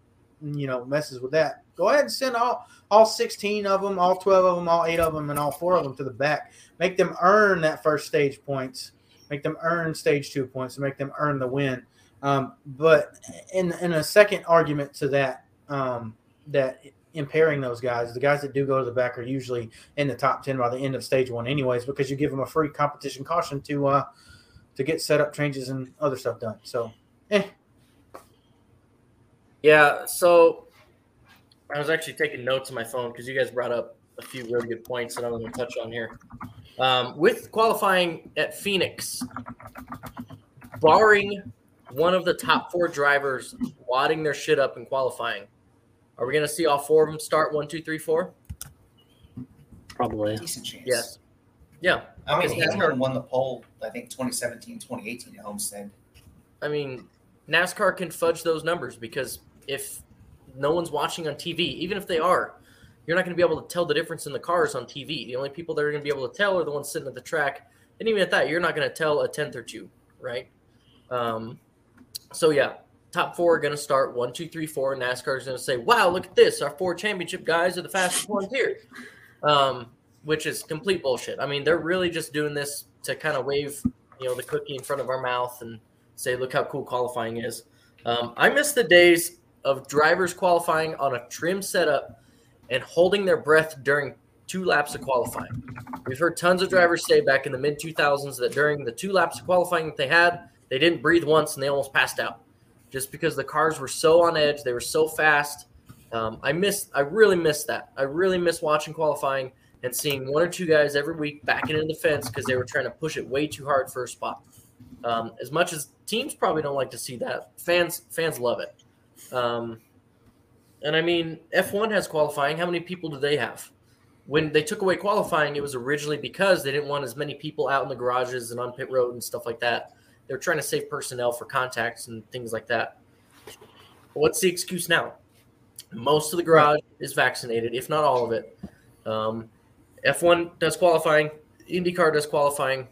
you know messes with that. Go ahead and send all all 16 of them, all 12 of them, all eight of them, and all four of them to the back. Make them earn that first stage points. Make them earn stage two points, and make them earn the win. Um, but in in a second argument to that, um, that impairing those guys. The guys that do go to the back are usually in the top ten by the end of stage one, anyways, because you give them a free competition caution to uh, to get setup changes and other stuff done. So, eh. Yeah. So I was actually taking notes on my phone because you guys brought up a few really good points that I'm going to touch on here. Um, with qualifying at Phoenix, barring one of the top four drivers wadding their shit up and qualifying, are we going to see all four of them start one, two, three, four? Probably. Decent chance. Yes. Yeah. I mean, Because Hamlin won the pole, I think, 2017, 2018 at Homestead. I mean, NASCAR can fudge those numbers because if no one's watching on TV, even if they are, you're not going to be able to tell the difference in the cars on TV. The only people that are going to be able to tell are the ones sitting at the track. And even at that, you're not going to tell a tenth or two, right? Um, so, yeah, top four are going to start one, two, three, four. And NASCAR is going to say, wow, look at this. Our four championship guys are the fastest ones here, um, which is complete bullshit. I mean, they're really just doing this to kind of wave, you know, the cookie in front of our mouth and say, look how cool qualifying is. Um, I miss the days of drivers qualifying on a trim setup and holding their breath during two laps of qualifying. We've heard tons of drivers say back in the mid 2000s that during the two laps of qualifying that they had, they didn't breathe once and they almost passed out just because the cars were so on edge, they were so fast. Um, I miss, I really miss that. I really miss watching qualifying and seeing one or two guys every week backing into the fence because they were trying to push it way too hard for a spot. Um, as much as teams probably don't like to see that, fans fans love it. Um, and I mean, F1 has qualifying. How many people do they have? When they took away qualifying, it was originally because they didn't want as many people out in the garages and on pit road and stuff like that. They're trying to save personnel for contacts and things like that. What's the excuse now? Most of the garage is vaccinated, if not all of it. Um, F1 does qualifying, IndyCar does qualifying.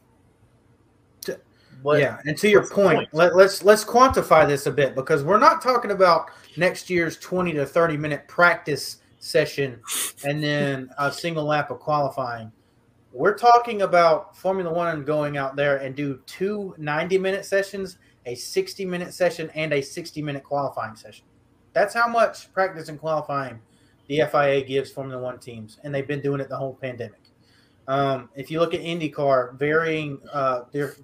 What, yeah, and to your point, point? Let, let's let's quantify this a bit because we're not talking about next year's twenty to thirty minute practice session and then a single lap of qualifying. We're talking about Formula One going out there and do two 90 minute sessions, a 60 minute session, and a 60 minute qualifying session. That's how much practice and qualifying the FIA gives Formula One teams, and they've been doing it the whole pandemic. Um, if you look at IndyCar, varying uh, their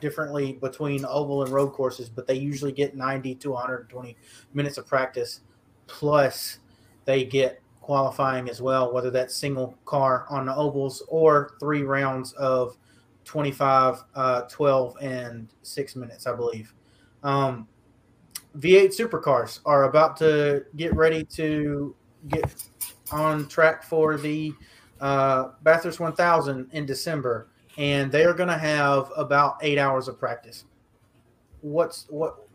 differently between oval and road courses, but they usually get 90 to 120 minutes of practice. Plus, they get qualifying as well, whether that's single car on the ovals or three rounds of 25, uh, 12, and six minutes, I believe. Um, V8 supercars are about to get ready to get on track for the uh, Bathurst 1000 in December, and they are going to have about eight hours of practice. What's what?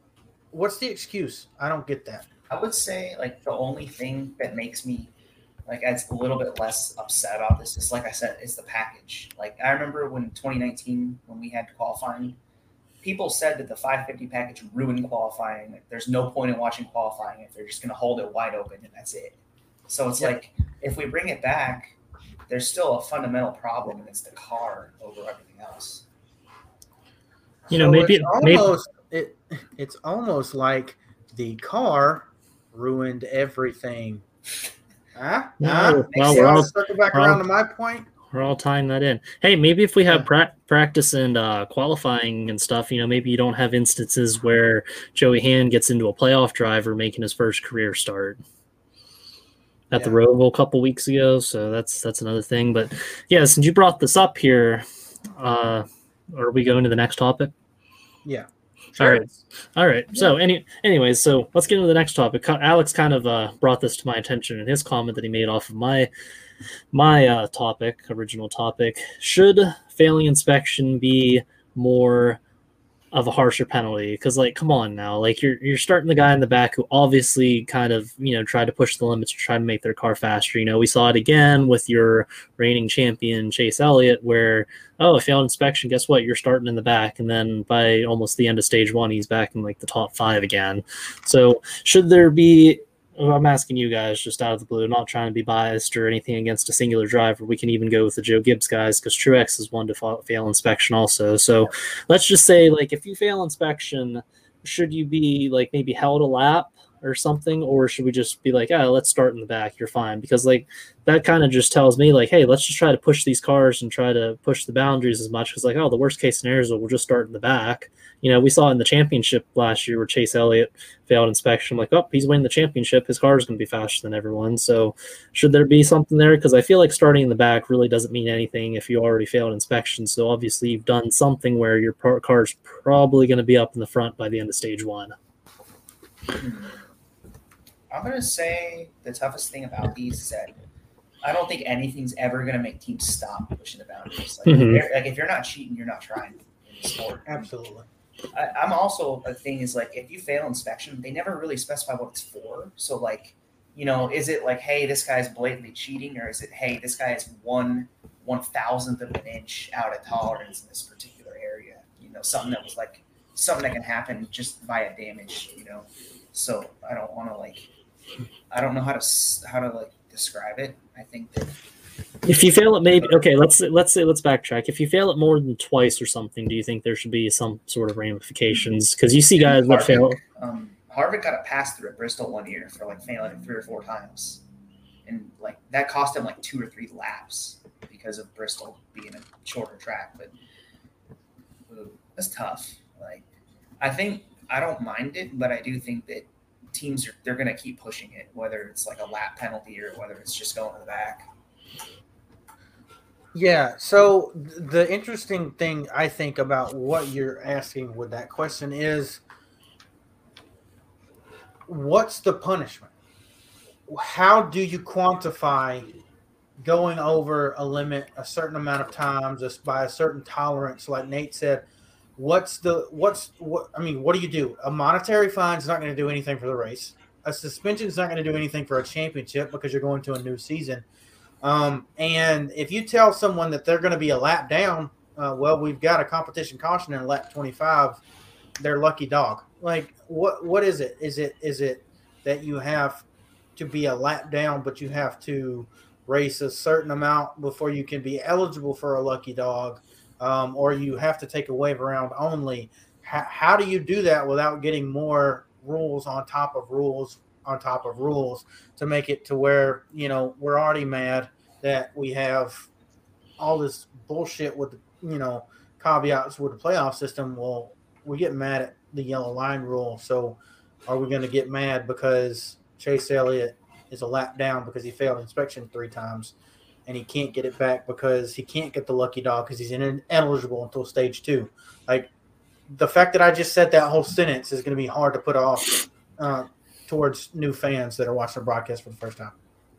What's the excuse? I don't get that. I would say like the only thing that makes me like it's a little bit less upset about this is like I said, it's the package. Like I remember when 2019 when we had qualifying, people said that the 550 package ruined qualifying. Like, there's no point in watching qualifying if they're just going to hold it wide open and that's it. So it's like if we bring it back, there's still a fundamental problem, and it's the car over everything else. You know, maybe- it's maybe- it, it's almost like the car ruined everything. Huh? No, well, we're all- circle back all- around to my point. We're all tying that in. Hey, maybe if we have Yeah. pra- practice and uh, qualifying and stuff, you know, maybe you don't have instances where Joey Hand gets into a playoff driver making his first career start at the Yeah. Roval a couple weeks ago. So that's that's another thing. But yeah, since you brought this up here, uh, are we going to the next topic? Yeah. All right. All right. So, any, anyways, so let's get into the next topic. Alex kind of uh, brought this to my attention in his comment that he made off of my my uh, topic, original topic. Should failing inspection be more of a harsher penalty? Because, like, come on now, like you're you're starting the guy in the back who obviously kind of you know tried to push the limits to try to make their car faster. You know, we saw it again with your reigning champion Chase Elliott, where oh, failed inspection. Guess what? You're starting in the back, and then by almost the end of stage one, he's back in like the top five again. So, should there be? I'm asking you guys just out of the blue, not trying to be biased or anything against a singular driver. We can even go with the Joe Gibbs guys because Truex is one to fa- fail inspection also. So, let's just say like if you fail inspection, should you be like maybe held a lap? Or something, or should we just be like, ah, let's start in the back, you're fine? Because like that kind of just tells me like hey let's just try to push these cars and try to push the boundaries as much because like oh the worst case scenarios we'll just start in the back you know we saw in the championship last year where chase elliott failed inspection like oh he's winning the championship his car is going to be faster than everyone so should there be something there because i feel like starting in the back really doesn't mean anything if you already failed inspection so obviously you've done something where your par- car's probably going to be up in the front by the end of stage one. I'm gonna say the toughest thing about these is that I don't think anything's ever gonna make teams stop pushing the boundaries. Like, Mhm. if, like if you're not cheating, you're not trying in the sport. Absolutely. I, I'm also a thing is like if you fail inspection, they never really specify what it's for. So like, you know, is it like, hey, this guy's blatantly cheating, or is it, hey, this guy is one one thousandth of an inch out of tolerance in this particular area? You know, something that was like something that can happen just via damage. You know, so I don't want to like, I don't know how to how to like describe it. I think that If you fail it, maybe okay. Let's let's say let's backtrack. If you fail it more than twice or something, do you think there should be some sort of ramifications? Because you see guys that fail. Um, Harvick got a pass through at Bristol one year for like failing it three or four times, and like that cost him like two or three laps because of Bristol being a shorter track. But ooh, that's tough. Like, I think I don't mind it, but I do think that teams are they're going to keep pushing it, whether it's like a lap penalty or whether it's just going to the back. Yeah. So the interesting thing I think about what you're asking with that question is what's the punishment? How do you quantify going over a limit a certain amount of times by a certain tolerance like Nate said what's the what's what I mean what do you do? A monetary fine is not going to do anything for the race. A suspension is not going to do anything for a championship because you're going to a new season. Um, and if you tell someone that they're going to be a lap down, uh, well, we've got a competition caution in lap 25. They're lucky dog. Like, what? What is it? Is it is it that you have to be a lap down, but you have to race a certain amount before you can be eligible for a lucky dog, um, or you have to take a wave around only? How, how do you do that without getting more rules on top of rules on top of rules to make it to where you know we're already mad that we have all this bullshit with you know caveats with the playoff system. Well, we get mad at the yellow line rule. So are we going to get mad because Chase Elliott is a lap down because he failed inspection three times and he can't get it back because he can't get the lucky dog because he's ineligible until stage two? Like the fact that I just said that whole sentence is going to be hard to put off uh, towards new fans that are watching the broadcast for the first time.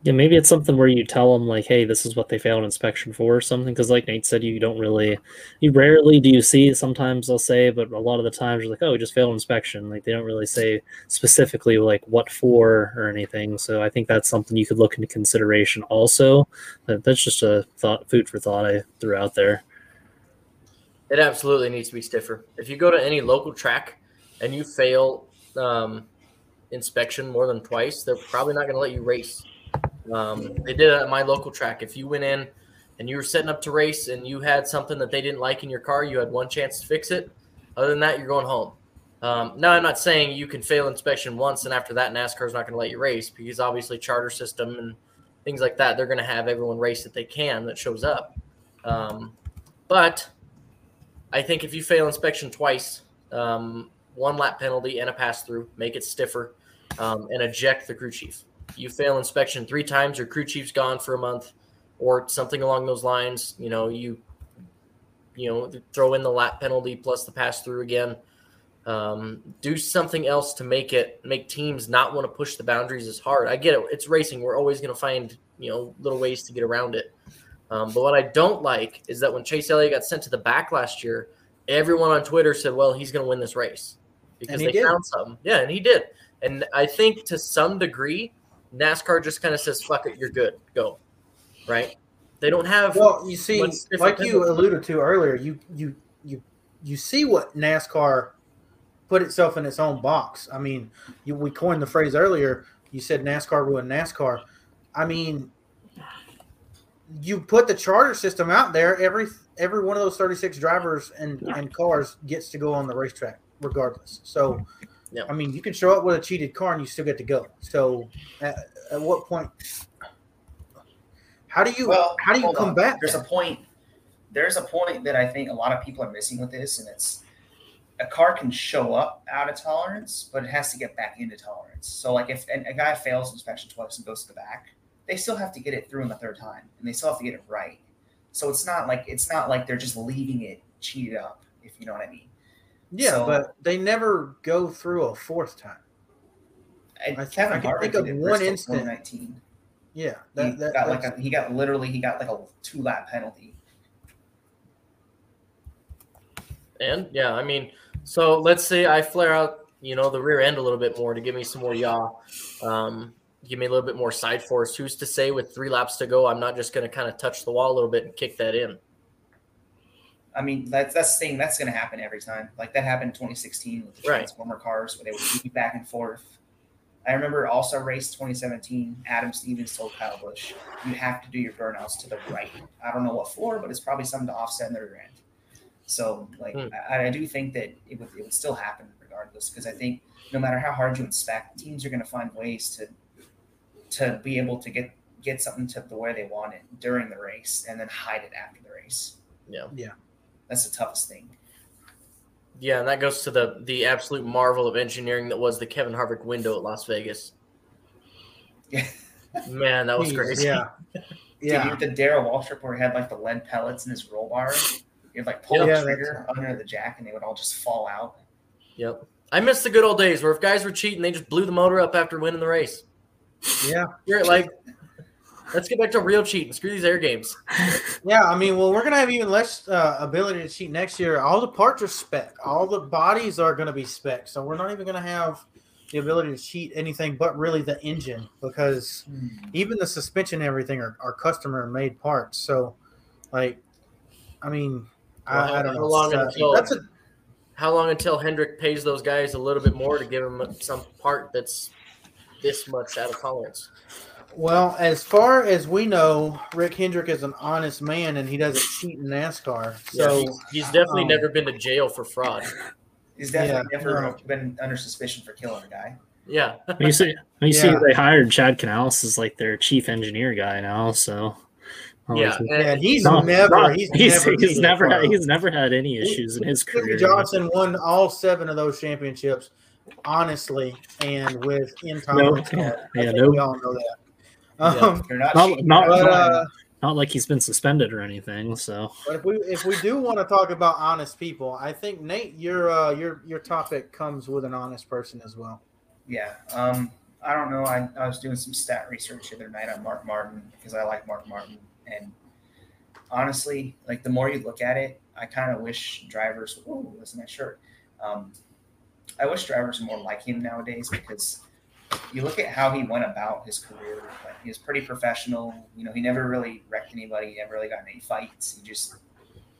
Yeah, maybe it's something where you tell them like, "Hey, this is what they failed inspection for," or something. Because, like Nate said, you don't really, you rarely do you see. Sometimes they'll say, but a lot of the times you're like, "Oh, we just failed inspection." Like they don't really say specifically like what for or anything. So I think that's something you could look into consideration. Also, but that's just a thought, food for thought I threw out there. It absolutely needs to be stiffer. If you go to any local track and you fail um, inspection more than twice, they're probably not going to let you race um, they did it at my local track. If you went in and you were setting up to race and you had something that they didn't like in your car, you had one chance to fix it. Other than that, you're going home. Um, now, I'm not saying you can fail inspection once and after that, NASCAR is not going to let you race because obviously charter system and things like that, they're going to have everyone race that they can that shows up. Um, but I think if you fail inspection twice, um, one lap penalty and a pass through, make it stiffer, um, and eject the crew chief you fail inspection three times, your crew chief's gone for a month, or something along those lines. You know, you you know throw in the lap penalty plus the pass through again. Um, do something else to make it make teams not want to push the boundaries as hard. I get it; it's racing. We're always going to find you know little ways to get around it. Um, but what I don't like is that when Chase Elliott got sent to the back last year, everyone on Twitter said, "Well, he's going to win this race because they did. found something." Yeah, and he did. And I think to some degree, NASCAR just kind of says, "Fuck it, you're good, go." Right? They don't have. Well, you see, like you alluded to earlier, you you you you see what NASCAR put itself in its own box. I mean, you, we coined the phrase earlier. You said NASCAR ruined NASCAR. I mean, you put the charter system out there. Every every one of those thirty six drivers and, and cars gets to go on the racetrack regardless. So yeah. I mean, you can show up with a cheated car and you still get to go. So, at, at what point? How do you well, how do you combat? There's a point. There's a point that I think a lot of people are missing with this, and it's a car can show up out of tolerance, but it has to get back into tolerance. So, like if a guy fails inspection twice and goes to the back, they still have to get it through in the third time, and they still have to get it right. So it's not like it's not like they're just leaving it cheated up, if you know what I mean. Yeah, so, but they never go through a fourth time. I, Kevin I can think of one instant. Yeah, that, he that, got like a, he got literally he got like a two lap penalty. And yeah, I mean, so let's say I flare out, you know, the rear end a little bit more to give me some more yaw, um, give me a little bit more side force. Who's to say with three laps to go, I'm not just going to kind of touch the wall a little bit and kick that in? I mean, that's that's the thing that's going to happen every time. Like that happened in 2016 with the right. Transformer cars, where they would be back and forth. I remember also race 2017. Adam Stevens told Kyle Busch, "You have to do your burnouts to the right. I don't know what for, but it's probably something to offset in the rear end." So, like, hmm. I, I, do think that it would it would still happen regardless, because I think no matter how hard you inspect, teams are going to find ways to to be able to get get something to the way they want it during the race, and then hide it after the race. Yeah, yeah. That's the toughest thing. Yeah, and that goes to the the absolute marvel of engineering that was the Kevin Harvick window at Las Vegas. Yeah. Man, that was crazy. Yeah. Yeah. Dude, the Darrell Waltrip where he had like the lead pellets in his roll bar. You'd like pull yeah, the trigger under the jack and they would all just fall out. Yep. I miss the good old days where if guys were cheating, they just blew the motor up after winning the race. Yeah. You're like Let's get back to real cheating. Screw these air games. Yeah, I mean, well, we're gonna have even less uh, ability to cheat next year. All the parts are spec. All the bodies are gonna be spec. So we're not even gonna have the ability to cheat anything but really the engine because mm. even the suspension and everything are, are customer made parts. So, like, I mean, well, I, I, don't know. Long until, that's a, how long until Hendrick pays those guys a little bit more to give them some part that's this much out of tolerance? Well, as far as we know, Rick Hendrick is an honest man and he doesn't cheat in NASCAR. So yeah, he's, definitely um, never been to jail for fraud. He's definitely yeah, never no. been under suspicion for killing a guy. Yeah. you see, you yeah. see, they hired Chad Knaus as like their chief engineer guy now. So Yeah, was he- Yeah, he's No, never. no, he's, he's, never. he's never had, he's never had any issues in his Jimmy career. Johnson won all seven of those championships, honestly, and with No, intolerance. yeah, I yeah, think no, we all know that. Yeah. Um, You're not Not- not- but, uh, not like he's been suspended or anything. So but if we if we do want to talk about honest people, I think Nate, your uh, your your topic comes with an honest person as well. Yeah. Um, I don't know. I, I was doing some stat research the other night on Mark Martin because I like Mark Martin. And honestly, like the more you look at it, I kind of wish drivers, ooh, listen to that shirt. Um, I wish drivers were more like him nowadays because you look at how he went about his career. Like he was pretty professional. You know, he never really wrecked anybody. He never really got in any fights. He just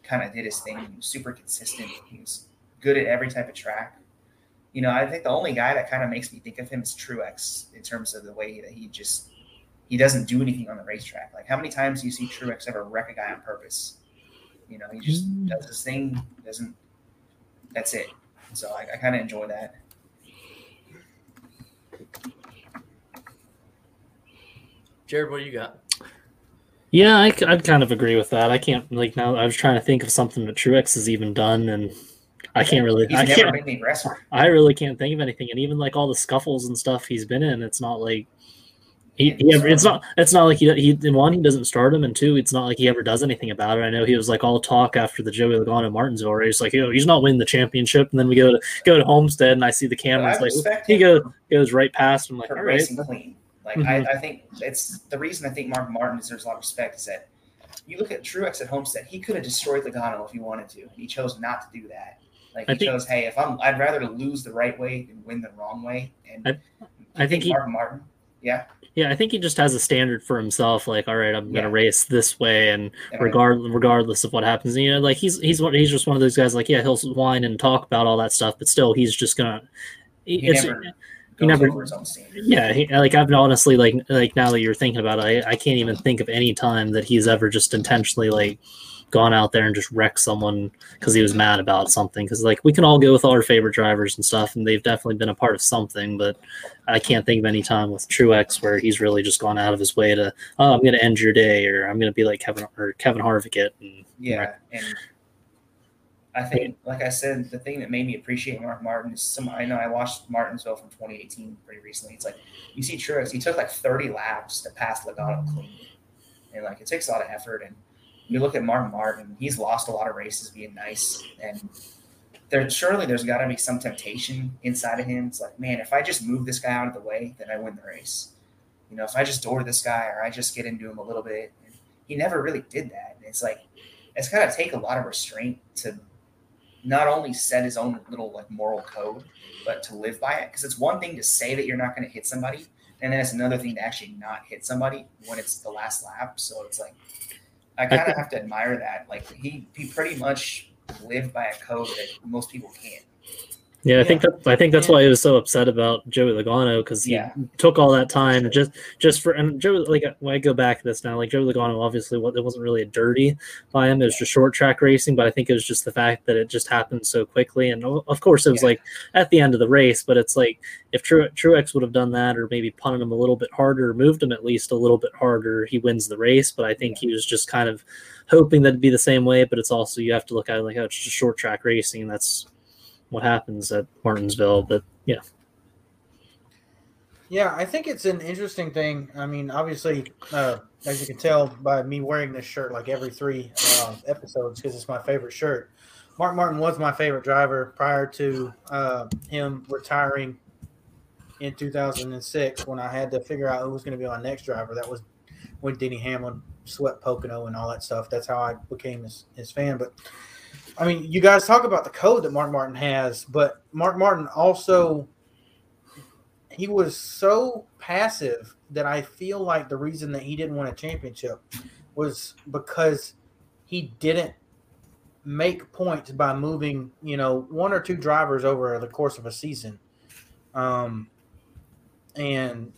kind of did his thing. He was super consistent. He was good at every type of track you know, I think the only guy that kind of makes me think of him is Truex in terms of the way that he just he doesn't do anything on the racetrack. Like how many times do you see Truex ever wreck a guy on purpose? You know, he just Mm. does his thing, doesn't that's it. So I, I kind of enjoy that. Jared, what do you got? yeah, I, would kind of agree with that. I can't like now. I was trying to think of something that Truex has even done, and I can't really. He's I never can't. been the aggressor. I really can't think of anything. And even like all the scuffles and stuff he's been in, it's not like he, he ever, it's not it's not like he he in one he doesn't start him, and two it's not like he ever does anything about it. I know he was like all talk after the Joey Logano Martinsville race, like yo, he's not winning the championship, and then we go to go to Homestead, and I see the cameras I like he goes goes right past him, like for all right, clean. Like Mhm. I, I think it's the reason I think Mark Martin deserves a lot of respect is that you look at Truex at Homestead, he could have destroyed Logano if he wanted to, and he chose not to do that. Like I he think- chose, hey, if I'm, I'd rather lose the right way than win the wrong way. And I- I think he- Mark Martin, yeah, Yeah, I think he just has a standard for himself. Like, all right, I'm Yeah. gonna race this way, and And regard regardless of what happens, you know, like he's he's he's just one of those guys. Like, yeah, he'll whine and talk about all that stuff, but still, he's just gonna. he it's- never he never- over his own standards. yeah, he, like I've honestly like like now that you're thinking about it, I, I can't even think of any time that he's ever just intentionally like gone out there and just wrecked someone because he was mad about something. Because like we can all go with all our favorite drivers and stuff, and they've definitely been a part of something. But I can't think of any time with Truex where he's really just gone out of his way to, oh, I'm going to end your day, or I'm going to be like Kevin or Kevin Harvick. And Yeah, and I think, like I said, the thing that made me appreciate Mark Martin is some. I know I watched Martinsville from 2018 pretty recently. It's like you see Truex, he took like 30 laps to pass Logano clean, and like it takes a lot of effort. And you look at Mark Martin, he's lost a lot of races being nice, and there surely there's got to be some temptation inside of him. It's like, man, if I just move this guy out of the way, then I win the race. You know, if I just door this guy or I just get into him a little bit, and he never really did that. And it's like it's got to take a lot of restraint to not only set his own little like moral code, but to live by it. Because it's one thing to say that you're not going to hit somebody, and then it's another thing to actually not hit somebody when it's the last lap. So it's like I kind of have to admire that. Like he he pretty much lived by a code that most people can't. Yeah, I think that I think that's why he was so upset about Joey Logano because he Yeah. took all that time just just for and Joe like when I go back to this now like Joe Logano obviously what it wasn't really a dirty by him it was just short track racing but I think it was just the fact that it just happened so quickly and of course it was Yeah. like at the end of the race but it's like if True Truex would have done that or maybe punted him a little bit harder moved him at least a little bit harder he wins the race but I think he was just kind of hoping that it'd be the same way but it's also you have to look at it like oh it's just short track racing and that's what happens at Martinsville but yeah Yeah, I think it's an interesting thing. I mean, obviously, uh, as you can tell by me wearing this shirt like every three uh, episodes because it's my favorite shirt. Mark Martin was my favorite driver prior to uh, him retiring in 2006 when I had to figure out who was going to be my next driver. That was when Denny Hamlin swept Pocono and all that stuff. That's how I became his, his fan. But I mean, you guys talk about the code that Mark Martin has, but Mark Martin also he was so passive that I feel like the reason that he didn't win a championship was because he didn't make points by moving, you know, one or two drivers over the course of a season. Um, and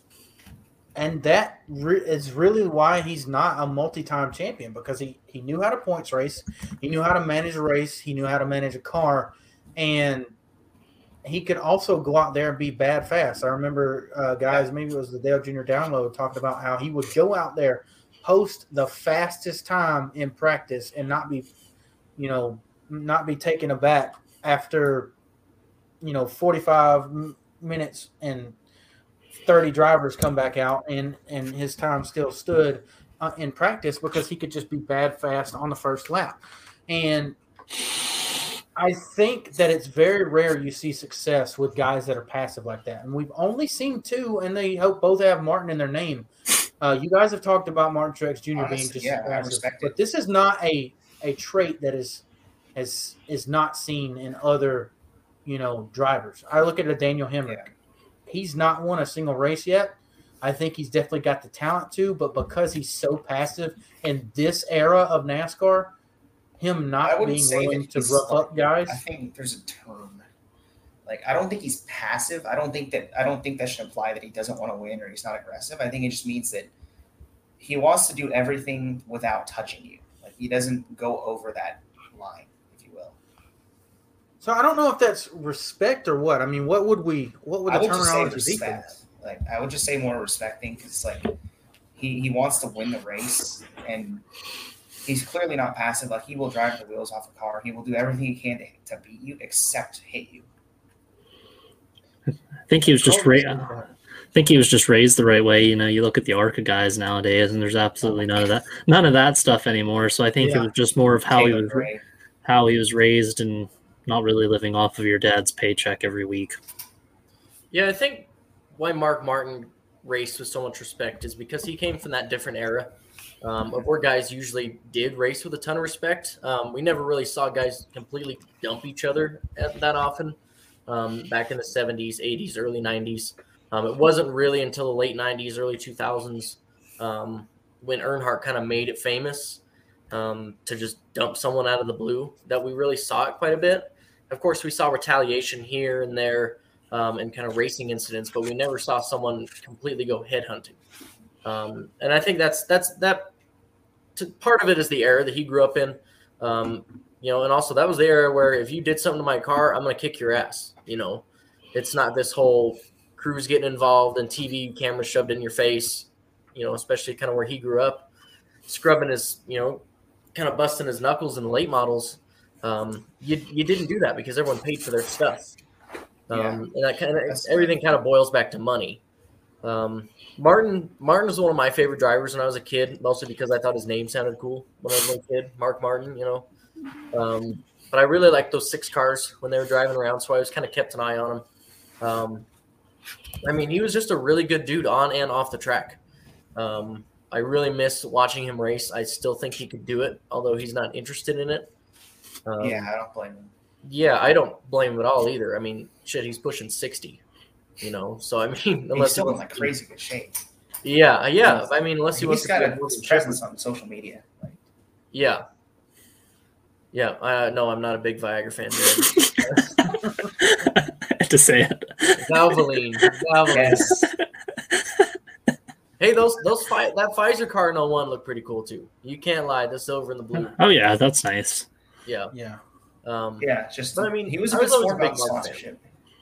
and that re- is really why he's not a multi-time champion because he he knew how to points race, he knew how to manage a race, he knew how to manage a car, and he could also go out there and be bad fast. I remember uh, guys, maybe it was the Dale Jr. download talking about how he would go out there post the fastest time in practice and not be, you know, not be taken aback after, you know, 45 minutes and 30 drivers come back out and and his time still stood uh, in practice because he could just be bad fast on the first lap. And I think that it's very rare you see success with guys that are passive like that. And we've only seen two, and they hope both have Martin in their name. Uh, you guys have talked about Martin Truex Jr. Honestly, being just yeah, I passive, respect but this is not a a trait that is is is not seen in other you know drivers. I look at a Daniel Hemric. He's not won a single race yet. I think he's definitely got the talent to, but because he's so passive in this era of NASCAR, him not being willing to rough up guys. I think there's a term. Like I don't think he's passive. I don't think that I don't think that should imply that he doesn't want to win or he's not aggressive. I think it just means that he wants to do everything without touching you. Like he doesn't go over that line, if you will. So I don't know if that's respect or what. I mean, what would we? What would I the would just say terminology be for respect. Like I would just say more respecting because like he he wants to win the race and he's clearly not passive. Like he will drive the wheels off a car. He will do everything he can to, to beat you except hit you. I think he was just Totally ra- I think he was just raised the right way. You know, you look at the ARCA guys nowadays, and there's absolutely none of that, none of that stuff anymore. So I think Yeah. it was just more of how he was, Gray. how he was raised, and not really living off of your dad's paycheck every week. Yeah, I think why Mark Martin raced with so much respect is because he came from that different era um, of where guys usually did race with a ton of respect. Um, we never really saw guys completely dump each other at, that often um, back in the 70s, 80s, early 90s. Um, it wasn't really until the late 90s, early 2000s um, when Earnhardt kind of made it famous um, to just dump someone out of the blue that we really saw it quite a bit. Of course, we saw retaliation here and there um, and kind of racing incidents, but we never saw someone completely go headhunting. Um, and I think that's that's that. To, part of it is the era that he grew up in, um, you know, and also that was the era where if you did something to my car, I'm gonna kick your ass. You know, it's not this whole crews getting involved and TV cameras shoved in your face. You know, especially kind of where he grew up, scrubbing his, you know, kind of busting his knuckles in the late models. Um, you you didn't do that because everyone paid for their stuff. Um, Yeah. and that kind of everything kind of boils back to money. Um, Martin Martin was one of my favorite drivers when I was a kid, mostly because I thought his name sounded cool when I was a kid. Mark Martin, you know. Um, but I really liked those six cars when they were driving around, so I was kind of kept an eye on him. Um, I mean, he was just a really good dude on and off the track. Um, I really miss watching him race. I still think he could do it, although he's not interested in it. Um, yeah, I don't blame him. yeah, I don't blame him at all either. I mean, shit, he's pushing sixty, you know. So I mean, He's unless he in like crazy good shape. yeah, yeah. I mean, unless he wants He's to got be a moving presence on social media. Like, Yeah, yeah. Uh, no, I'm not a big Viagra fan. Dude. I had to say it. Valvoline, Valvoline. yes, Hey, those those fi- that Pfizer Cardinal 01 looked pretty cool too. You can't lie. The silver and the blue. Oh yeah, that's nice. Yeah. Yeah. Um, yeah, just But I mean, he was a I good was always sport a big about the Mark fan.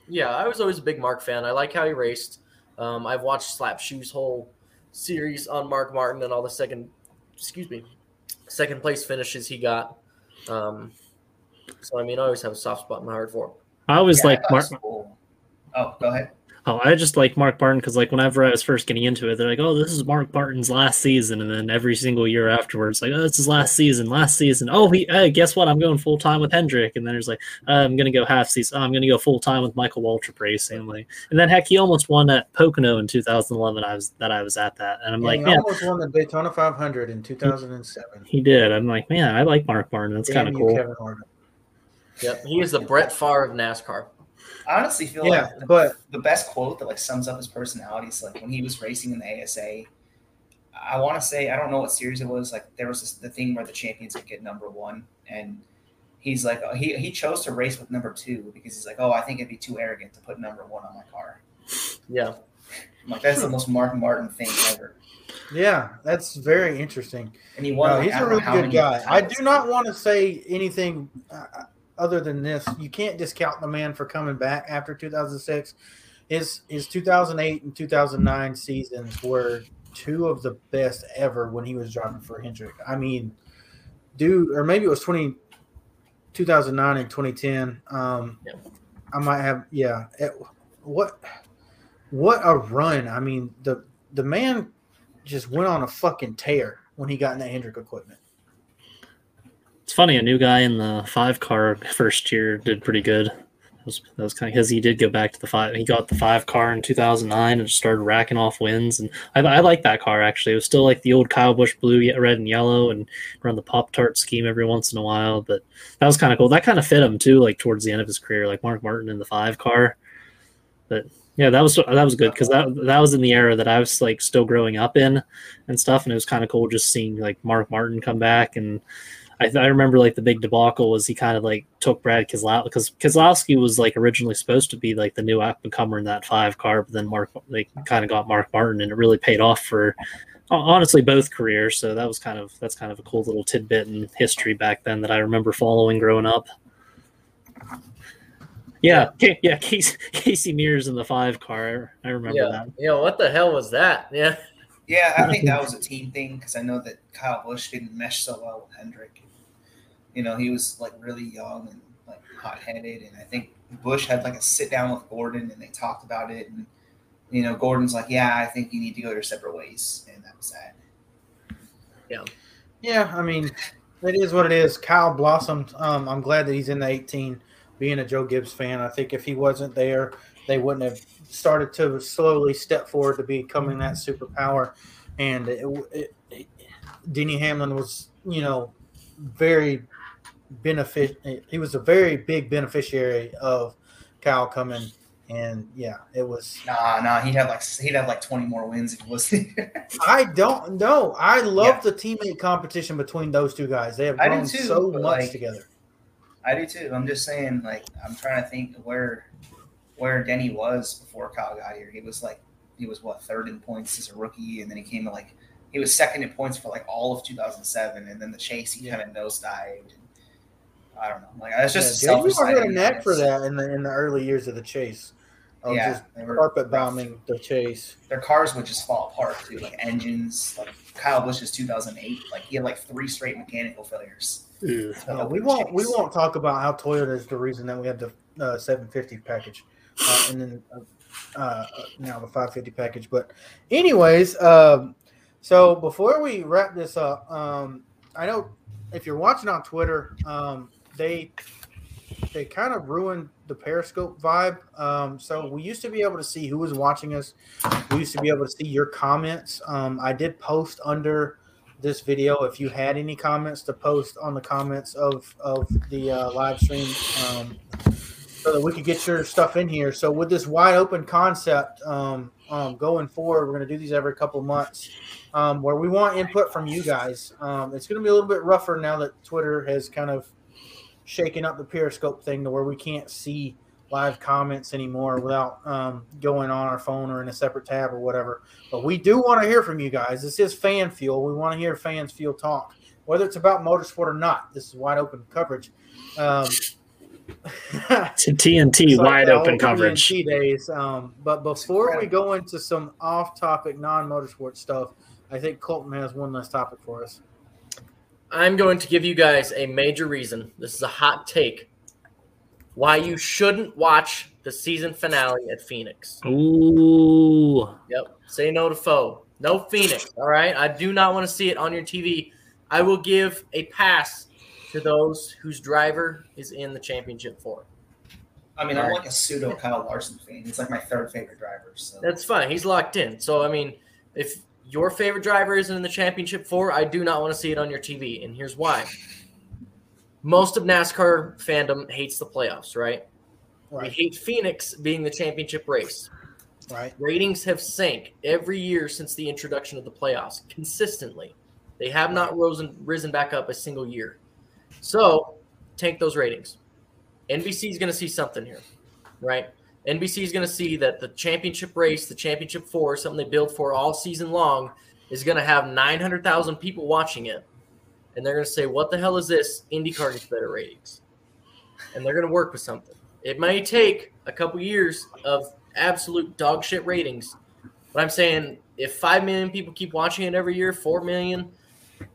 Yeah, I was always a big Mark fan. I like how he raced. Um, I've watched Slap Shoes whole series on Mark Martin and all the second, excuse me, second place finishes he got. Um, so I mean, I always have a soft spot in my heart for him. I always Yeah, like Mark. cool. Oh, go ahead. Oh, I just like Mark Martin because, like, whenever I was first getting into it, they're like, "Oh, this is Mark Martin's last season," and then every single year afterwards, like, "Oh, it's his last season, last season." Oh, he, hey, guess what? I'm going full time with Hendrick, and then there's like, uh, "I'm gonna go half season. Oh, I'm gonna go full time with Michael Waltrip racing." I'm like, and then heck, he almost won at Pocono in 2011. I was that I was at that, and I'm And like, he man, almost won the Daytona 500 in 2007. he did. I'm like, man, I like Mark Martin. That's kind of cool. Kevin Harvick. Yep, he is the Brett Favre of NASCAR. I honestly feel Yeah, like the, but the best quote that like sums up his personality is like when he was racing in the ASA. I want to say I don't know what series it was. Like there was this, the thing where the champions would get number one, and he's like he he chose to race with number two because he's like, oh, I think it'd be too arrogant to put number one on my car. Yeah, I'm like that's the most Mark Martin thing ever. yeah, that's very interesting. And he won. No, like, he's I a really good guy. I do not want to say anything uh, other than this. You can't discount the man for coming back after 2006. His his 2008 and 2009 seasons were two of the best ever when he was driving for Hendrick. I mean, dude, or maybe it was 20, 2009 and 2010. Um, Yeah. I might have, yeah. It- what, what a run. I mean, the, the man just went on a fucking tear when he got in that Hendrick equipment. It's funny, a new guy in the five car first year did pretty good. That was, that was kind of because he did go back to the five. He got the five car in 2009 and started racking off wins. And I, I like that car actually. It was still like the old Kyle Busch blue, red, and yellow, and run the Pop Tart scheme every once in a while. But that was kind of cool. That kind of fit him too, like towards the end of his career, like Mark Martin in the five car. But yeah, that was that was good because that that was in the era that I was like still growing up in and stuff, and it was kind of cool just seeing like Mark Martin come back and. I, I remember like the big debacle was he kind of like took Brad Keselowski because Keselowski was like originally supposed to be like the new up and comer in that five car, but then Mark they kind of got Mark Martin and it really paid off for honestly both careers. So that was kind of that's kind of a cool little tidbit in history back then that I remember following growing up. Yeah, yeah, Casey, Casey Mears in the five car. I remember yeah. that. Yeah. What the hell was that? Yeah. Yeah, I think that was a team thing because I know that Kyle Busch didn't mesh so well with Hendrick. You know, he was like really young and like hot headed, and I think Busch had like a sit down with Gordon and they talked about it. And you know, Gordon's like, "Yeah, I think you need to go your separate ways," and that was that. Yeah, Yeah. I mean, it is what it is. Kyle blossomed. Um, I'm glad that he's in the 18. Being a Joe Gibbs fan, I think if he wasn't there, they wouldn't have started to slowly step forward to becoming that superpower. And it, it, it, Denny Hamlin was, you know, very benefit. He was a very big beneficiary of Kyle coming. And yeah, it was. Nah, nah, he'd have like he'd have like twenty more wins if he was. I don't know. I love Yeah. the teammate competition between those two guys. They have grown too, so much like, together. I do too. I'm just saying, like, I'm trying to think where where Denny was before Kyle got here. He was like, he was what third in points as a rookie, and then he came to like, he was second in points for like all of 2007, and then the chase he Yeah. kind of nosedived. And, I don't know. Like, that's just yeah, a Dave, selfish you had a knack for that in the in the early years of the chase. Of Yeah, just they were carpet rough. bombing the chase. Their cars would just fall apart too, like engines. Like Kyle Busch's 2008, like he had like three straight mechanical failures. Yeah, open we won't we won't talk about how Toyota is the reason that we had the uh, 750 package, uh, and then uh, uh, now the 550 package. But anyways, um, so before we wrap this up, um, I know if you're watching on Twitter, um, they they kind of ruined the Periscope vibe. Um, so we used to be able to see who was watching us. We used to be able to see your comments. Um, I did post under this video if you had any comments to post on the comments of of the uh, live stream um, so that we could get your stuff in here so with this wide open concept um, um, going forward we're going to do these every couple months um, where we want input from you guys um, it's going to be a little bit rougher now that twitter has kind of shaken up the periscope thing to where we can't see live comments anymore without um, going on our phone or in a separate tab or whatever but we do want to hear from you guys. This is fan fuel. We want to hear fans fuel talk, whether it's about motorsport or not. This is wide open coverage. Um, To TNT, wide open coverage. TNT days. Um, but before we go into some off-topic, non-motorsport stuff, I think Colton has one last topic for us. I'm going to give you guys a major reason. This is a hot take. Why you shouldn't watch the season finale at Phoenix. Ooh, Yep. Say no to foe. No Phoenix. All right. I do not want to see it on your TV. I will give a pass to those whose driver is in the championship four. I mean, I'm Alright. like a pseudo Kyle Larson fan. He's like my third favorite driver. So That's fine. He's locked in. So I mean, if your favorite driver isn't in the championship four, I do not want to see it on your TV. And here's why. Most of NASCAR fandom hates the playoffs, right? We hate Phoenix being the championship race. right. Ratings have sank every year since the introduction of the playoffs consistently. They have not risen risen back up a single year. So, tank those ratings. NBC is going to see something here, right? NBC is going to see that the championship race, the championship four, something they build for all season long, is going to have 900,000 people watching it. And they're going to say, what the hell is this? IndyCar gets better ratings. And they're going to work with something. It may take a couple years of absolute dog shit ratings But I'm saying if five million people keep watching it every year, four million,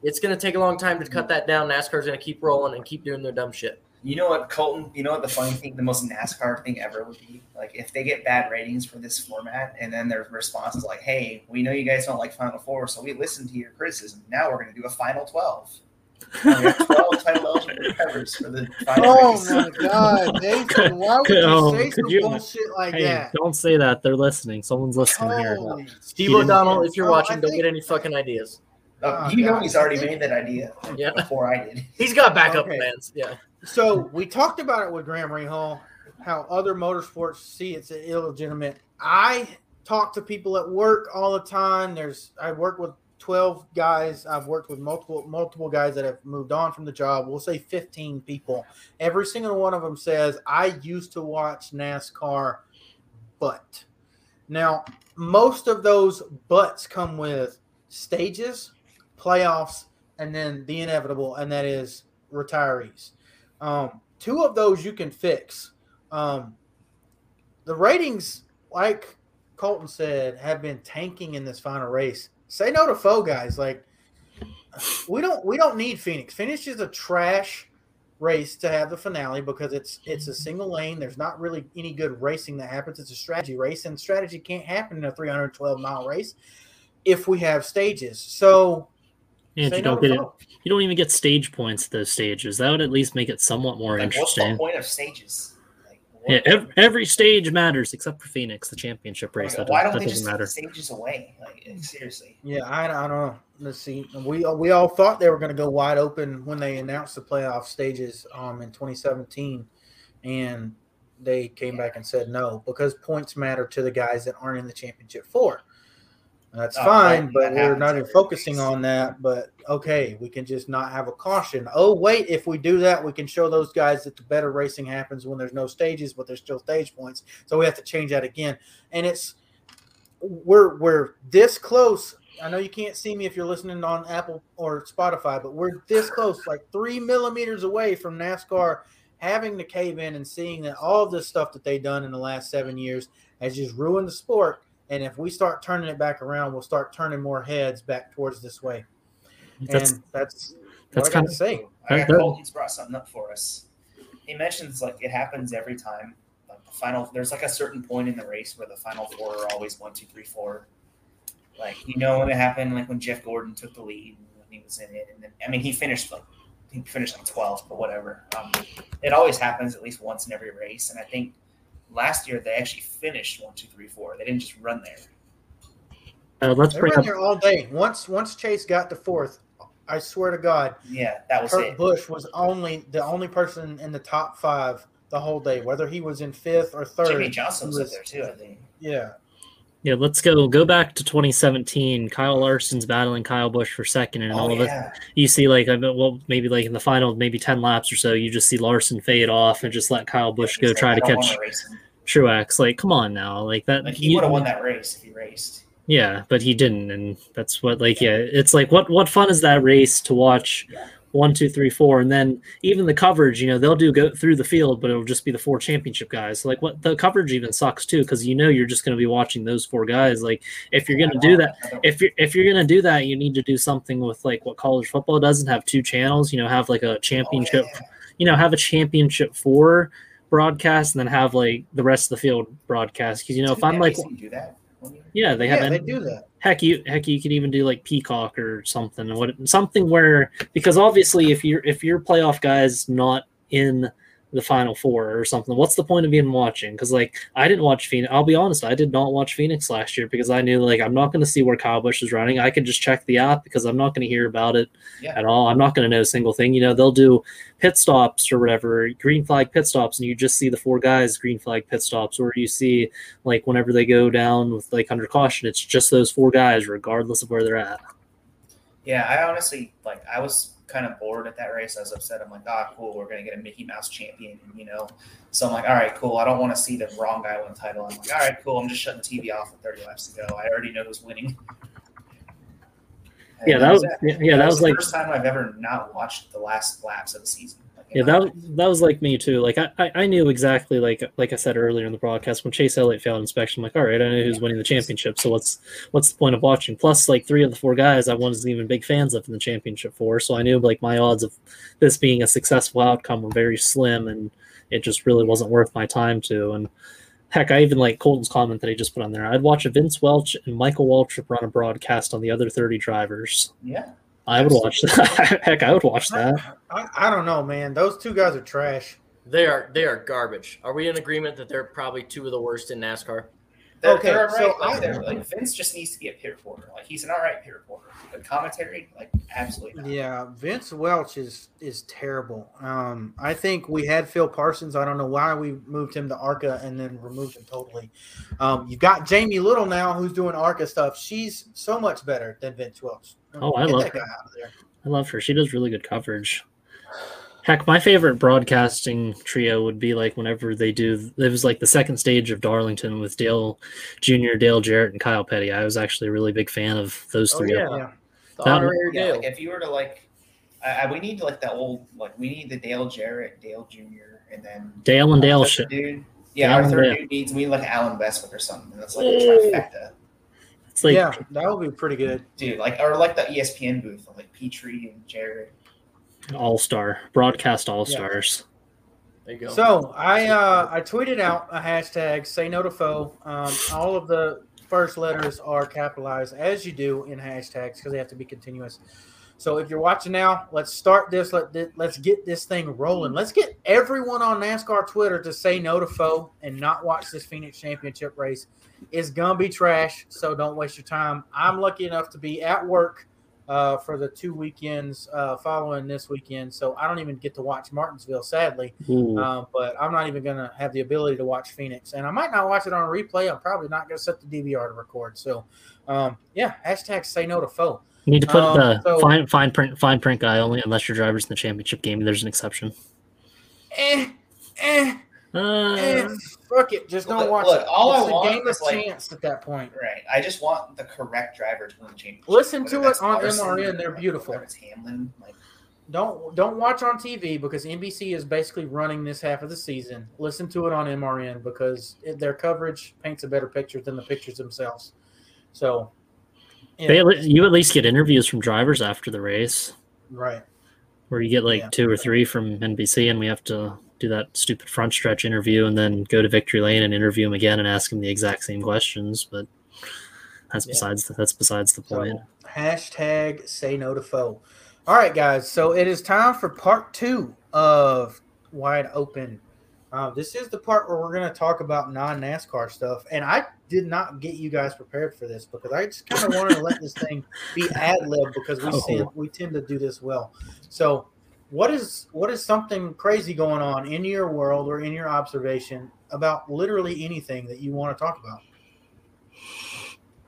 it's going to take a long time to cut that down. NASCAR's going to keep rolling and keep doing their dumb shit. You know what, Colton? You know what the funny thing, the most NASCAR thing ever would be? Like if they get bad ratings for this format, and then their response is like, "Hey, we know you guys don't like Final Four, so we listened to your criticism. Now we're going to do a Final 12. We have Twelve title eligible drivers for the final Oh race. my god, Nathan! Why would you Oh, say could some you- bullshit like Hey, that? don't say that. They're listening. Someone's listening here. Steve didn't- O'Donnell, if you're Oh, watching, I don't think- get any fucking ideas. Uh, Oh, you know he's already made that idea Yeah. before I did. He's got backup Okay. plans. Yeah. So we talked about it with Graham Rahal, how other motorsports see it's illegitimate. I talk to people at work all the time. There's I work with twelve guys. I've worked with multiple multiple guys that have moved on from the job. We'll say fifteen people. Every single one of them says I used to watch NASCAR, but now most of those buts come with stages, playoffs, and then the inevitable, and that is retirees. Um, two of those you can fix. Um, the ratings, like Colton said, have been tanking in this final race. Say no to foe guys. Like we don't we don't need Phoenix. Phoenix is a trash race to have the finale because it's it's a single lane. There's not really any good racing that happens. It's a strategy race, and strategy can't happen in a 312 mile race if we have stages. So And say you don't get it. You don't even get stage points at those stages. That would at least make it somewhat more Like, what's the interesting. point of stages? Like, Yeah, every, every stage matters except for Phoenix, the championship race. like, that why does- don't that they just doesn't take the matter. stages away? Like seriously. Yeah, I, I don't know. Let's see. We we all thought they were going to go wide open when they announced the playoff stages um in 2017, and they came back and said no because points matter to the guys that aren't in the championship four. That's Oh, fine, but that we're not even focusing race. on that. But okay, we can just not have a caution. Oh wait, if we do that, we can show those guys that the better racing happens when there's no stages, but there's still stage points. So we have to change that again, and it's we're we're this close. I know you can't see me if you're listening on Apple or Spotify, but we're this close, like three millimeters away from NASCAR having to cave in and seeing that all of this stuff that they've done in the last seven years has just ruined the sport. And if we start turning it back around, we'll start turning more heads back towards this way. That's and that's that's what kind got of to say. I got That- Colton's brought something up for us. He mentions like it happens every time. Like the final, there's like a certain point in the race where the final four are always one, two, three, four. Like you know when it happened, like when Jeff Gordon took the lead when he was in it, and then I mean he finished like he finished like 12th, but whatever. Um, it always happens at least once in every race, and I think last year they actually finished one, two, three, four. They didn't just run there. uh, let's They bring ran up there all day. Once once Chase got to fourth, I swear to God, Yeah, that was Kurt it. Busch was only the only person in the top five the whole day, whether he was in fifth or third. Jimmie Johnson was he up there too, I think. Yeah, yeah. Let's go go back to 2017. Kyle Larson's battling Kyle Busch for second, and oh, all Oh of it. You see, like I bet, well, maybe like in the final, maybe 10 laps or so, you just see Larson fade off and just let Kyle Busch He's go try to catch wanna race him. Truex. Like, come on now, like that. Like he would have won that race if he raced. Yeah, but he didn't, and that's what like yeah, it's like what what fun is that race to watch Yeah. One, two, three, four, and then even the coverage, you know, they'll do go through the field, but it'll just be the four championship guys. Like what the coverage even sucks too, because you know you're just gonna be watching those four guys. Like if you're gonna do that, if you're if you're gonna do that, you need to do something with like what college football doesn't have two channels. You know, have like a Oh, championship. You know, have a championship four broadcast, and then have like the rest of the field broadcast. Because you know, if I'm like, do that. Yeah, they have yeah, they do that. heck you heck you could even do like peacock or something what something where because obviously if you're if your playoff guys not in the final four or something. What's the point of even watching? Because like i didn't watch phoenix i'll be honest i did not watch phoenix last year because i knew like i'm not going to see where kyle busch is running. I could just check the app because i'm not going to hear about it Yeah. at all. I'm not going to know a single thing. You know they'll do pit stops or whatever green flag pit stops and you just see the four guys green flag pit stops or you see like whenever they go down with like under caution it's just those four guys regardless of where they're at. Yeah, I honestly like. I was kind of bored at that race. I was upset. I'm like, ah, cool. We're gonna get a Mickey Mouse champion, you know. So I'm like, all right, cool. I don't want to see the wrong guy win the title. I'm like, all right, cool. I'm just shutting the TV off with 30 laps to go. I already know who's winning. And yeah that was it. yeah that was the like first time I've ever not watched the last laps of the season. Yeah, that that was like me too. Like I, I knew exactly like like I said earlier in the broadcast when Chase Elliott failed inspection. I'm like, all right, I know who's winning the championship. So what's what's the point of watching? Plus, like three of the four guys I wasn't even big fans of in the championship for. So I knew like my odds of this being a successful outcome were very slim, and it just really wasn't worth my time to. And heck, I even like Colton's comment that he just put on there. I'd watch a Vince Welch and Michael Waltrip run a broadcast on the other 30 drivers. Yeah. I would watch that. Heck, I would watch that. I, I don't know, man. Those two guys are trash. They are they are garbage. Are we in agreement that they're probably two of the worst in NASCAR? They're, Okay, they're all so right. Like, I- they're- like Vince just needs to be a pit reporter. Like he's an all right pit reporter. But commentary, like absolutely not. Yeah, Vince Welch is is terrible. Um, I think we had Phil Parsons. I don't know why we moved him to ARCA and then removed him totally. Um, you've got Jamie Little now who's doing ARCA stuff. She's so much better than Vince Welch. Oh, I Get love that her. guy out of there. I love her. She does really good coverage. Heck, my favorite broadcasting trio would be like whenever they do. It was like the second stage of Darlington with Dale Jr., Dale Jarrett, and Kyle Petty. I was actually a really big fan of those Oh, three. yeah. Yeah. The That- honorary Yeah, Dale. like if you were to like, I, I, we need like that old like we need the Dale Jarrett, Dale Jr. and then Dale and Dale shit. dude. Yeah, Dale our and third Dale. dude needs we need like Allen Bestwick or something. That's like a trifecta, It's like yeah, that would be pretty good. dude. Like or like the ESPN booth like Petree and Jarrett. All star broadcast all stars. There you go. So I uh, I tweeted out a hashtag say no to foe. Um, all of the first letters are capitalized as you do in hashtags because they have to be continuous. So if you're watching now, let's start this. Let thi- let's get this thing rolling. Let's get everyone on NASCAR Twitter to say no to foe and not watch this Phoenix Championship race. It's gonna be trash, so don't waste your time. I'm lucky enough to be at work uh, for the two weekends uh, following this weekend, so I don't even get to watch Martinsville, sadly. Um, but I'm not even going to have the ability to watch Phoenix, and I might not watch it on a replay. I'm probably not going to set the DVR to record. So, um, yeah, hashtag say no to foe. You need to put um, the so- fine fine print fine print guy only unless your driver's in the championship game. There's an exception. Eh, eh, Uh, eh, fuck it. Just don't Look, watch look, it. all I it's a want game is, like- chance at that point. Right. I just want the correct driver to win the championship. Listen to it that's on Larson, MRN, they're beautiful. It's Hamlin, like Don't don't watch on TV because NBC is basically running this half of the season. Listen to it on MRN because it, their coverage paints a better picture than the pictures themselves. So, yeah, they, you at least get interviews from drivers after the race, right. where you get like Yeah. two or three from NBC, and we have to do that stupid front stretch interview, and then go to Victory Lane and interview him again and ask him the exact same questions. But that's Yeah. besides the, that's besides the point. So, hashtag say no to foe. All right, guys. So it is time for part two of Wide Open. Uh, this is the part where we're going to talk about non NASCAR stuff. And I did not get you guys prepared for this because I just kind of wanted to let this thing be ad lib because we Oh. see, we tend to do this well. So, what is what is something crazy going on in your world or in your observation about literally anything that you want to talk about?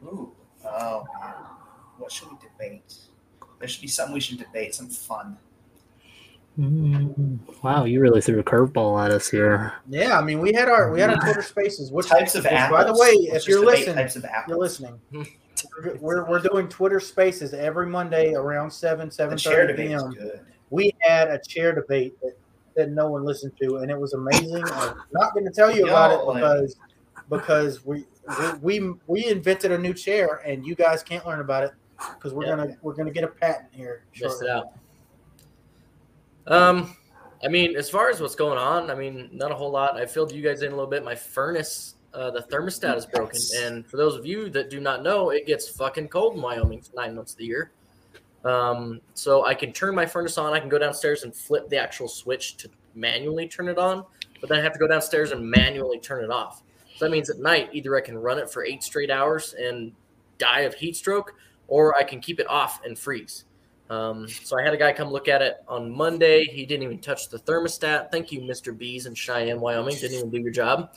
Ooh. Oh man. What should we debate? There should be something we should debate, some fun. Mm, wow, you really threw a curveball at us here. Yeah, I mean, we had our we had our Twitter Spaces. Which, types of which, apples. by the way, Let's if you're listening, types of apples. you're listening. We're, we're, we're doing Twitter Spaces every Monday around seven The seven chair thirty debate is p.m. We had a chair debate that, that no one listened to, and it was amazing. I'm not going to tell you about No, it because because we, we we we invented a new chair, and you guys can't learn about it because we're Yeah. gonna we're gonna get a patent here. Missed it out. Um, I mean, as far as what's going on, I mean, not a whole lot. I filled you guys in a little bit. My furnace, uh, the thermostat is broken, and for those of you that do not know, it gets fucking cold in Wyoming for nine months of the year. Um, so I can turn my furnace on. I can go downstairs and flip the actual switch to manually turn it on, but then I have to go downstairs and manually turn it off. So that means at night, either I can run it for eight straight hours and die of heat stroke, or I can keep it off and freeze. Um, so I had a guy come look at it on Monday. He didn't even touch the thermostat. Thank you, Mr. Bees in Cheyenne, Wyoming. Didn't even do your job.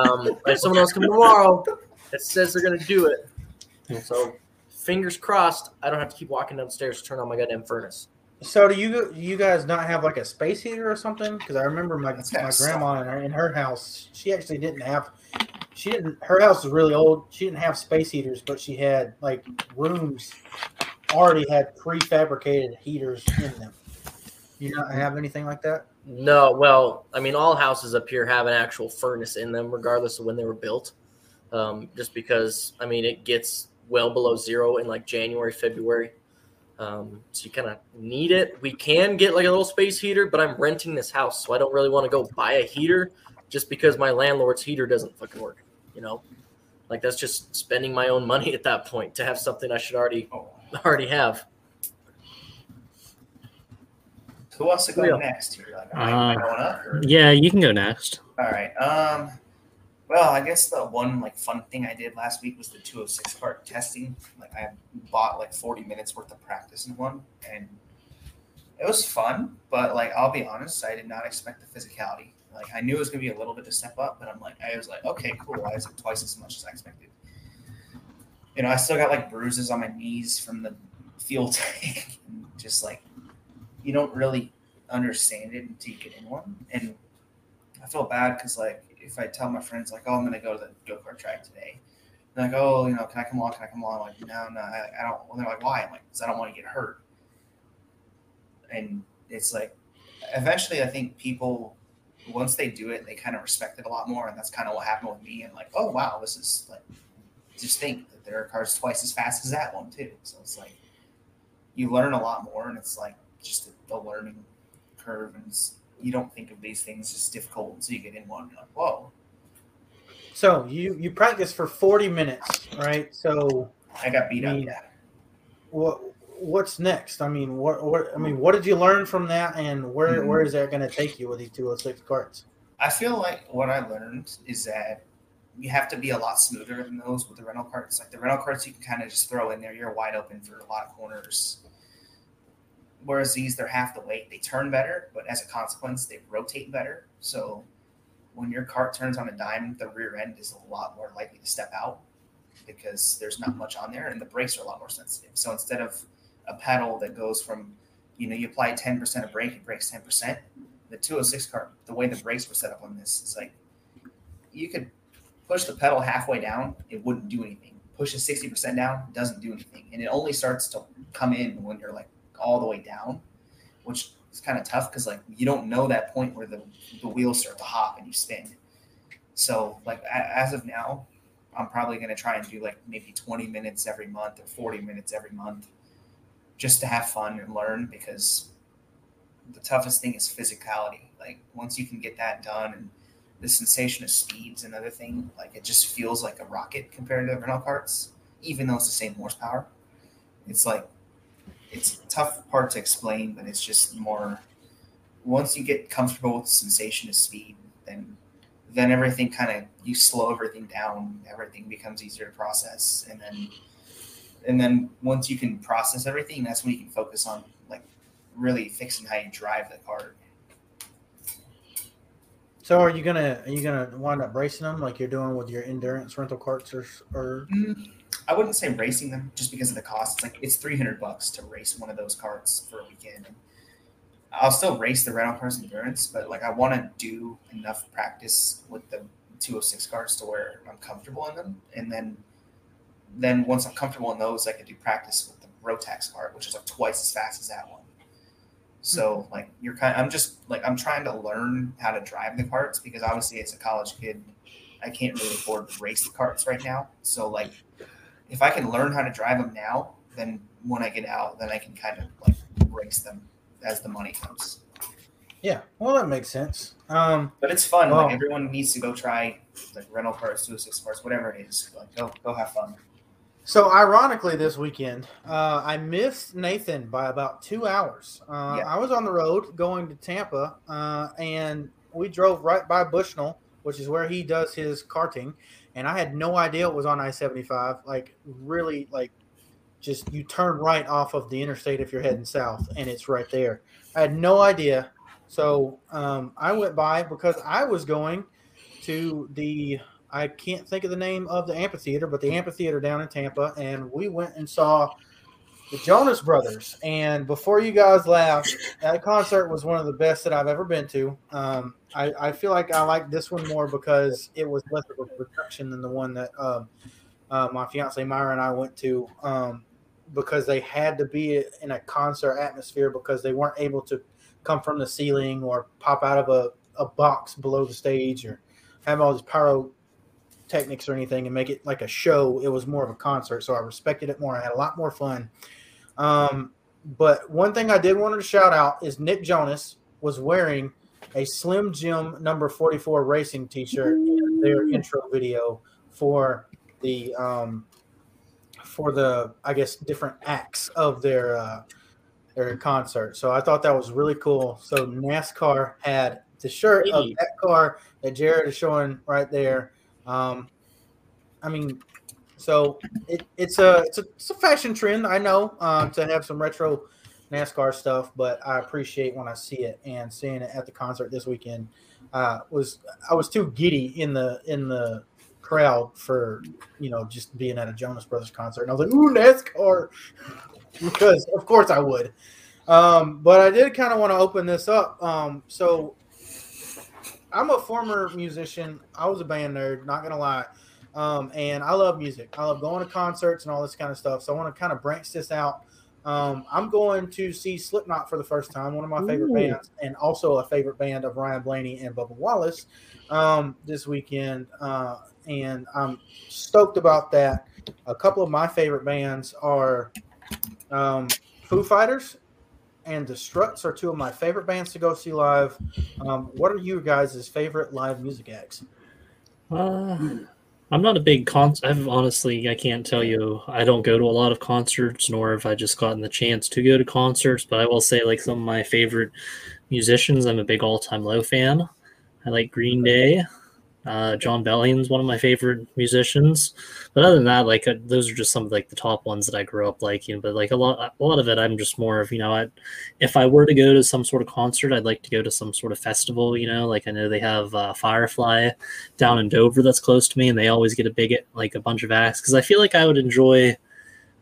Um, I have someone else come tomorrow that says they're going to do it. So fingers crossed, I don't have to keep walking downstairs to turn on my goddamn furnace. So do you do you guys not have like a space heater or something? Because I remember my That's my grandma in her, in her house, she actually didn't have. She didn't. Her house was really old. She didn't have space heaters, but she had like rooms already had prefabricated heaters in them. You not have anything like that? No, well, I mean, all houses up here have an actual furnace in them, regardless of when they were built. Um, just because, I mean, it gets well below zero in like January, February. Um, so you kind of need it. We can get like a little space heater, but I'm renting this house, so I don't really want to go buy a heater just because my landlord's heater doesn't fucking work. You know, like that's just spending my own money at that point to have something I should already Oh, already have. who wants to go Yeah. next here? Like, am I- am I Uh, going up? Or? Yeah, you can go next. All right. Um. Well, I guess the one like fun thing I did last week was the 206 kart testing. Like I bought like 40 minutes worth of practice in one, and it was fun. But like I'll be honest, I did not expect the physicality. Like I knew it was gonna be a little bit to step up, but I'm like I was like okay, cool. Why is it twice as much as I expected? You know, I still got like bruises on my knees from the fuel tank. and Just like you don't really understand it until you get in one, and I feel bad because like if I tell my friends like, oh, I'm gonna go to the go kart track today, they're like, oh, you know, can I come along? Can I come along? I'm like, no, no, I, I don't. Well, they're like, why? I'm like, because I don't want to get hurt. And it's like, eventually, I think people once they do it, they kind of respect it a lot more, and that's kind of what happened with me. And like, oh wow, this is like, just think that there are cars twice as fast as that one too. So it's like, you learn a lot more, and it's like just a learning curve, and it's, you don't think of these things as difficult until you get in one. You're like, whoa, So you you practice for 40 minutes, right? So I got beat up. Me- Yeah. what what's next? I mean, what what I mean, what did you learn from that, and where Mhm. where is that going to take you with these 206 karts? I feel like what I learned is that you have to be a lot smoother than those with the rental karts. Like the rental karts, you can kind of just throw in there. You're wide open for a lot of corners. Whereas these, they're half the weight. They turn better, but as a consequence, they rotate better. So when your kart turns on a dime, the rear end is a lot more likely to step out because there's not much on there, and the brakes are a lot more sensitive. So instead of a pedal that goes from, you know, you apply 10% of brake, it brakes 10%. The 206 kart, the way the brakes were set up on this, is like you could push the pedal halfway down, it wouldn't do anything. Push it 60% down, doesn't do anything. And it only starts to come in when you're like all the way down, which is kind of tough because like you don't know that point where the, the wheels start to hop and you spin. So like as of now, I'm probably going to try and do like maybe 20 minutes every month or 40 minutes every month just to have fun and learn because the toughest thing is physicality. Like once you can get that done and the sensation of speed's another thing. Like it just feels like a rocket compared to rental karts, even though it's the same horsepower. It's like it's a tough part to explain, but it's just more once you get comfortable with the sensation of speed, then then everything kind of you slow everything down, everything becomes easier to process, and then and then once you can process everything, that's when you can focus on like really fixing how you drive the car. So are you gonna are you gonna wind up bracing them like you're doing with your endurance rental karts or or Mm, I wouldn't say racing them just because of the cost. It's like it's three hundred bucks to race one of those karts for a weekend. And I'll still race the rental cars endurance, but like I want to do enough practice with the two hundred six cars to where I'm comfortable in them, and then then once I'm comfortable in those, I can do practice with the Rotax kart, which is like twice as fast as that one. So hmm. like you're kind, of, I'm just like I'm trying to learn how to drive the karts because obviously as a college kid, I can't really afford to race the karts right now. So like if I can learn how to drive them now, then when I get out, then I can kind of like race them as the money comes. yeah? Well, that makes sense. Um, But it's fun. Wow. Like everyone needs to go try like rental cars, two six cars, whatever it is. Like go go have fun. So ironically, this weekend uh, I missed Nathan by about two hours. Uh, Yeah. I was on the road going to Tampa, uh, and we drove right by Bushnell, which is where he does his karting, and I had no idea it was on I seventy five. Like really, like just you turn right off of the interstate if you're heading south, and it's right there. I had no idea, so um, I went by because I was going to the I can't think of the name of the amphitheater, but the amphitheater down in Tampa, and we went and saw the Jonas Brothers. And before you guys laugh, that concert was one of the best that I've ever been to. Um, I, I feel like I like this one more because it was less of a production than the one that um, uh, my fiance Myra and I went to. Um, because they had to be in a concert atmosphere because they weren't able to come from the ceiling or pop out of a, a box below the stage or have all these pyro techniques or anything and make it like a show. It was more of a concert, so I respected it more. I had a lot more fun. Um, but one thing I did want to shout out is Nick Jonas was wearing a Slim Jim number 44 racing t-shirt in their intro video for the um, for the I guess different acts of their uh, their concert. So I thought that was really cool. So NASCAR had the shirt of that car that Jared is showing right there. Um, I mean, so it, it's a it's a it's a fashion trend. I know um, to have some retro NASCAR stuff, but I appreciate when I see it and seeing it at the concert this weekend. Uh, was I was too giddy in the in the crowd for you know just being at a Jonas Brothers concert, and I was like, "Ooh, NASCAR," because of course I would. Um, but I did kind of want to open this up. Um, so I'm a former musician. I was a band nerd, not gonna lie. Um, and I love music. I love going to concerts and all this kind of stuff. So I want to kind of branch this out. Um, I'm going to see Slipknot for the first time, one of my favorite Ooh. bands, and also a favorite band of Ryan Blaney and Bubba Wallace um, this weekend. Uh, and I'm stoked about that. A couple of my favorite bands are um, Foo Fighters and The Struts are two of my favorite bands to go see live. Um, what are you guys' favorite live music acts? Uh, I'm not a big con. I've honestly, I can't tell you. I don't go to a lot of concerts, nor have I just gotten the chance to go to concerts. But I will say, like some of my favorite musicians, I'm a big All Time Low fan. I like Green Day. Uh, Jon Bellion's one of my favorite musicians. But other than that, like uh, those are just some of like the top ones that I grew up liking. But like a lot, a lot of it, I'm just more of you know, I, if I were to go to some sort of concert, I'd like to go to some sort of festival. You know, like I know they have uh, Firefly down in Dover that's close to me, and they always get a big like a bunch of acts because I feel like I would enjoy.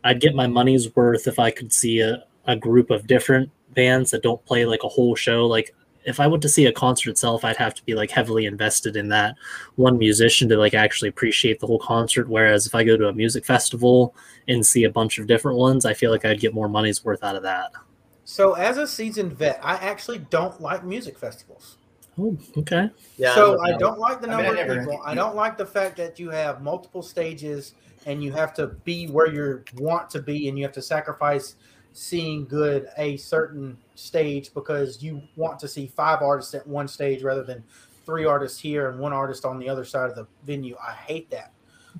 I'd get my money's worth if I could see a, a group of different bands that don't play like a whole show. Like if I went to see a concert itself, I'd have to be like heavily invested in that one musician to like actually appreciate the whole concert. Whereas if I go to a music festival and see a bunch of different ones, I feel like I'd get more money's worth out of that. So, as a seasoned vet, I actually don't like music festivals. Oh, okay. Yeah. so I'm I don't like the I mean, number I of never- people. I don't like the fact that you have multiple stages and you have to be where you want to be, and you have to sacrifice seeing good a certain stage because you want to see five artists at one stage rather than three artists here and one artist on the other side of the venue. I hate that.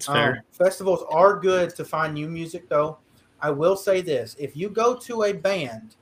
Um, festivals are good to find new music, though. I will say this: if you go to a band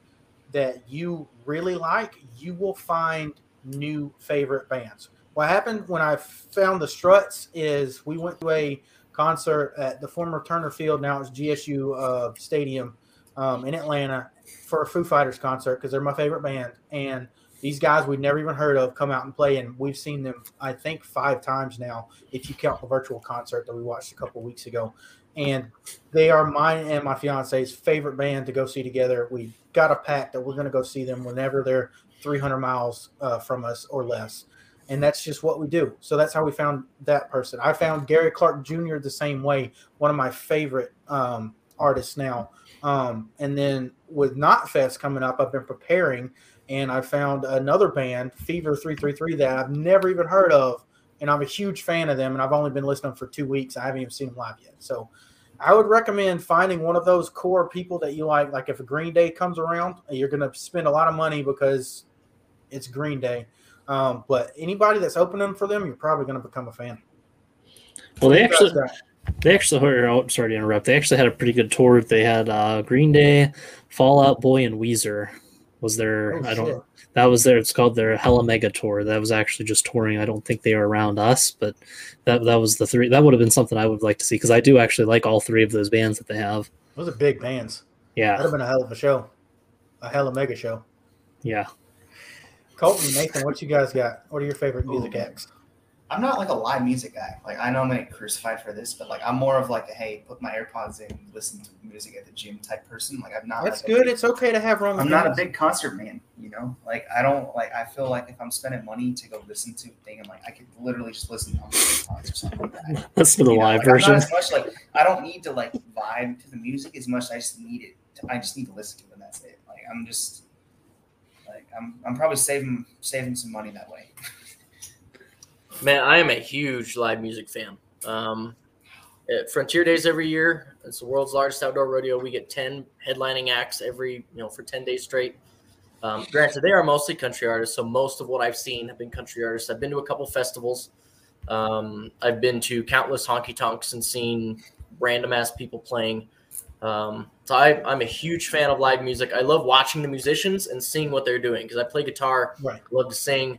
that you really like, you will find new favorite bands. What happened when I found the Struts is we went to a concert at the former Turner Field, now it's GSU uh, Stadium um, in Atlanta for a Foo Fighters concert because they're my favorite band. And these guys we'd never even heard of come out and play, and we've seen them, I think, five times now, if you count the virtual concert that we watched a couple weeks ago. And they are mine and my fiance's favorite band to go see together. We got a pact that we're going to go see them whenever they're 300 miles uh, from us or less. And that's just what we do. So that's how we found that person. I found Gary Clark Jr. the same way, one of my favorite um, artists now. Um, and then with Knotfest coming up, I've been preparing and I found another band, Fever 333, that I've never even heard of. And I'm a huge fan of them. And I've only been listening for two weeks. I haven't even seen them live yet. So I would recommend finding one of those core people that you like. Like if a Green Day comes around, you're going to spend a lot of money because it's Green Day. Um, but anybody that's opening for them, you're probably going to become a fan. Well, they actually got- They actually, or, oh, sorry to interrupt. They actually had a pretty good tour. They had uh, Green Day, Fall Out Boy, and Weezer. Was their Oh, I don't shit. that was their it's called their Hella Mega tour. That was actually just touring. I don't think they were around us, but that that was the three. That would have been something I would like to see because I do actually like all three of those bands that they have. Those are big bands. Yeah, that'd have been a hell of a show, a Hella mega show. yeah. Colton, Nathan, what you guys got? What are your favorite music Ooh. acts? I'm not like a live music guy. Like I know I'm gonna get crucified for this, but like I'm more of like a hey, put my AirPods in, listen to music at the gym type person. Like I'm not. That's like, good. big- It's okay to have wrong. I'm not a big concert man. You know, like I don't like. I feel like if I'm spending money to go listen to a thing, I'm like I could literally just listen to AirPods or something like that. Listen to the know, live like, I'm version. Not as much like I don't need to like vibe to the music as much. I just need it. To, I just need to listen to it, and that's it. Like I'm just like I'm, I'm probably saving saving some money that way. Man, I am a huge live music fan. Um, at Frontier Days every year, it's the world's largest outdoor rodeo. We get ten headlining acts every you know for ten days straight. Um, granted, they are mostly country artists, so most of what I've seen have been country artists. I've been to a couple festivals. Um, I've been to countless honky tonks and seen random ass people playing. Um, so I, I'm a huge fan of live music. I love watching the musicians and seeing what they're doing because I play guitar, Right. love to sing.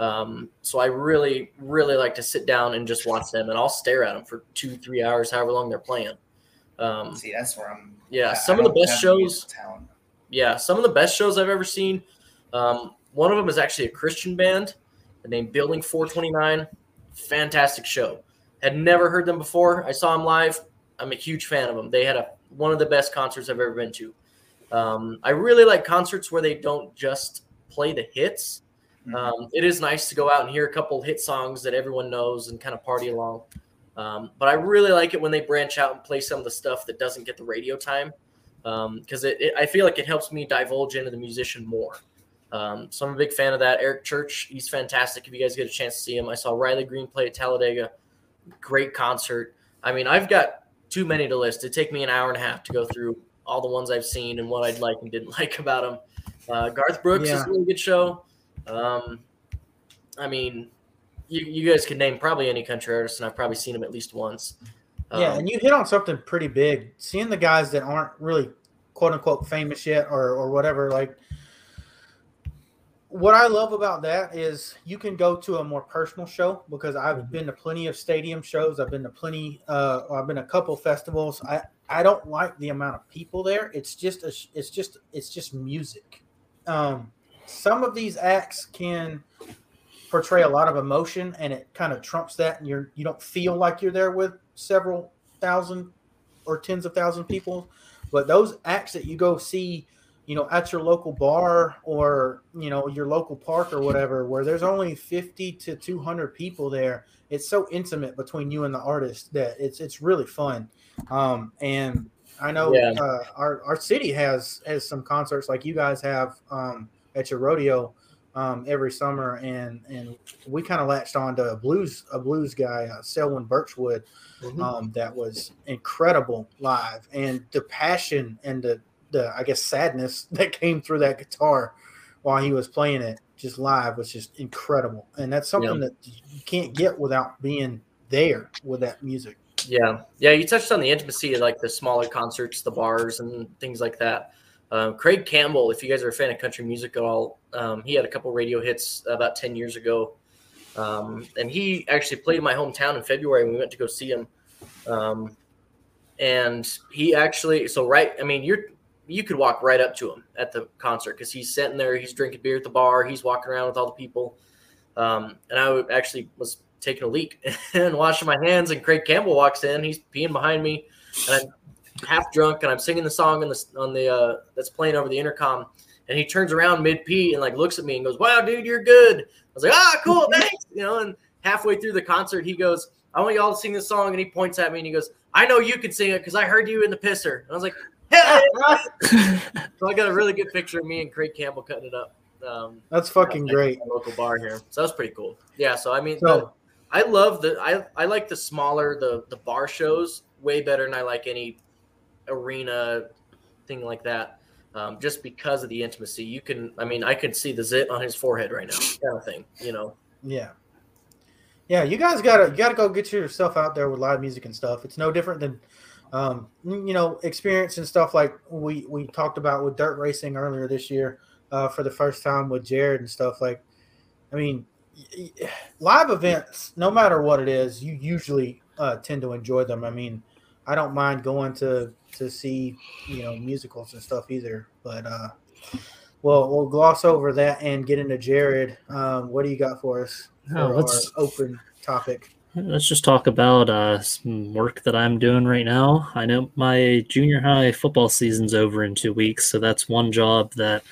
Um, so I really, really like to sit down and just watch them, and I'll stare at them for two, three hours, however long they're playing. Um, See, that's where I'm. yeah, I- some I of the best have the musical shows. Yeah, some of the best shows I've ever seen. Um, one of them is actually a Christian band named Building 429. Fantastic show. Had never heard them before. I saw them live. I'm a huge fan of them. They had a one of the best concerts I've ever been to. Um, I really like concerts where they don't just play the hits. Mhm. Um, it is nice to go out and hear a couple hit songs that everyone knows and kind of party along. Um, but I really like it when they branch out and play some of the stuff that doesn't get the radio time because it, it, I feel like it helps me divulge into the musician more. Um, so I'm a big fan of that. Eric Church, he's fantastic. If you guys get a chance to see him, I saw Riley Green play at Talladega. Great concert. I mean, I've got too many to list. It'd take me an hour and a half to go through all the ones I've seen and what I'd like and didn't like about them. Uh, Garth Brooks is a really good show. Um, I mean, you, you guys could name probably any country artist, and I've probably seen him at least once. Yeah, Um, and you hit on something pretty big. Seeing the guys that aren't really quote unquote famous yet or or whatever, like what I love about that is you can go to a more personal show because I've Mhm. been to plenty of stadium shows. I've been to plenty. Uh, I've been to a couple festivals. I I don't like the amount of people there. It's just a, it's just it's just music. Um, some of these acts can portray a lot of emotion, and it kind of trumps that, and you're you don't feel like you're there with several thousand or tens of thousand people. But those acts that you go see you know, at your local bar or, you know, your local park or whatever, where there's only 50 to 200 people there, it's so intimate between you and the artist that it's, it's really fun. Um, and I know Yeah. uh, our, our city has, has some concerts like you guys have um, at your rodeo um, every summer. And, and we kind of latched on to a blues, a blues guy, uh, Selwyn Birchwood, mhm. um, that was incredible live, and the passion and the the I guess sadness that came through that guitar while he was playing it just live was just incredible, and that's something that you can't get without being there with that music. Yeah, yeah. You touched on the intimacy of like the smaller concerts, the bars, and things like that. Um, Craig Campbell, if you guys are a fan of country music at all, um, he had a couple radio hits about ten years ago, um, and he actually played in my hometown in February. when We went to go see him, um, and he actually so right. I mean, you're you could walk right up to him at the concert because he's sitting there, he's drinking beer at the bar, he's walking around with all the people. Um, and I actually was taking a leak and washing my hands, and Craig Campbell walks in, he's peeing behind me, and I'm half drunk, and I'm singing the song on the on the uh, that's playing over the intercom, and he turns around mid pee and like looks at me and goes, "Wow, dude, you're good." I was like, "Ah, cool, thanks," you know. And halfway through the concert, he goes, "I want y'all to sing this song," and he points at me and he goes, "I know you can sing it because I heard you in the pisser." And I was like, "Hell yeah!" So I got a really good picture of me and Craig Campbell cutting it up. Um, That's fucking at great. Local bar here, so that was pretty cool. Yeah, so I mean, So- the, I love the I I like the smaller the the bar shows way better than I like any arena thing like that. Um, just because of the intimacy, you can. I mean, I could see the zit on his forehead right now, kind of thing. You know. Yeah. Yeah, you guys gotta you gotta go get yourself out there with live music and stuff. It's no different than um, you know, experience and stuff like we we talked about with dirt racing earlier this year uh, for the first time with Jared and stuff. Like, I mean, live events, no matter what it is, you usually uh, tend to enjoy them. I mean, I don't mind going to to see you know musicals and stuff either, but uh, well, we'll gloss over that and get into Jared. Um, what do you got for us for Oh, let's- open topic? Let's just talk about uh, some work that I'm doing right now. I know my junior high football season's over in two weeks, so that's one job that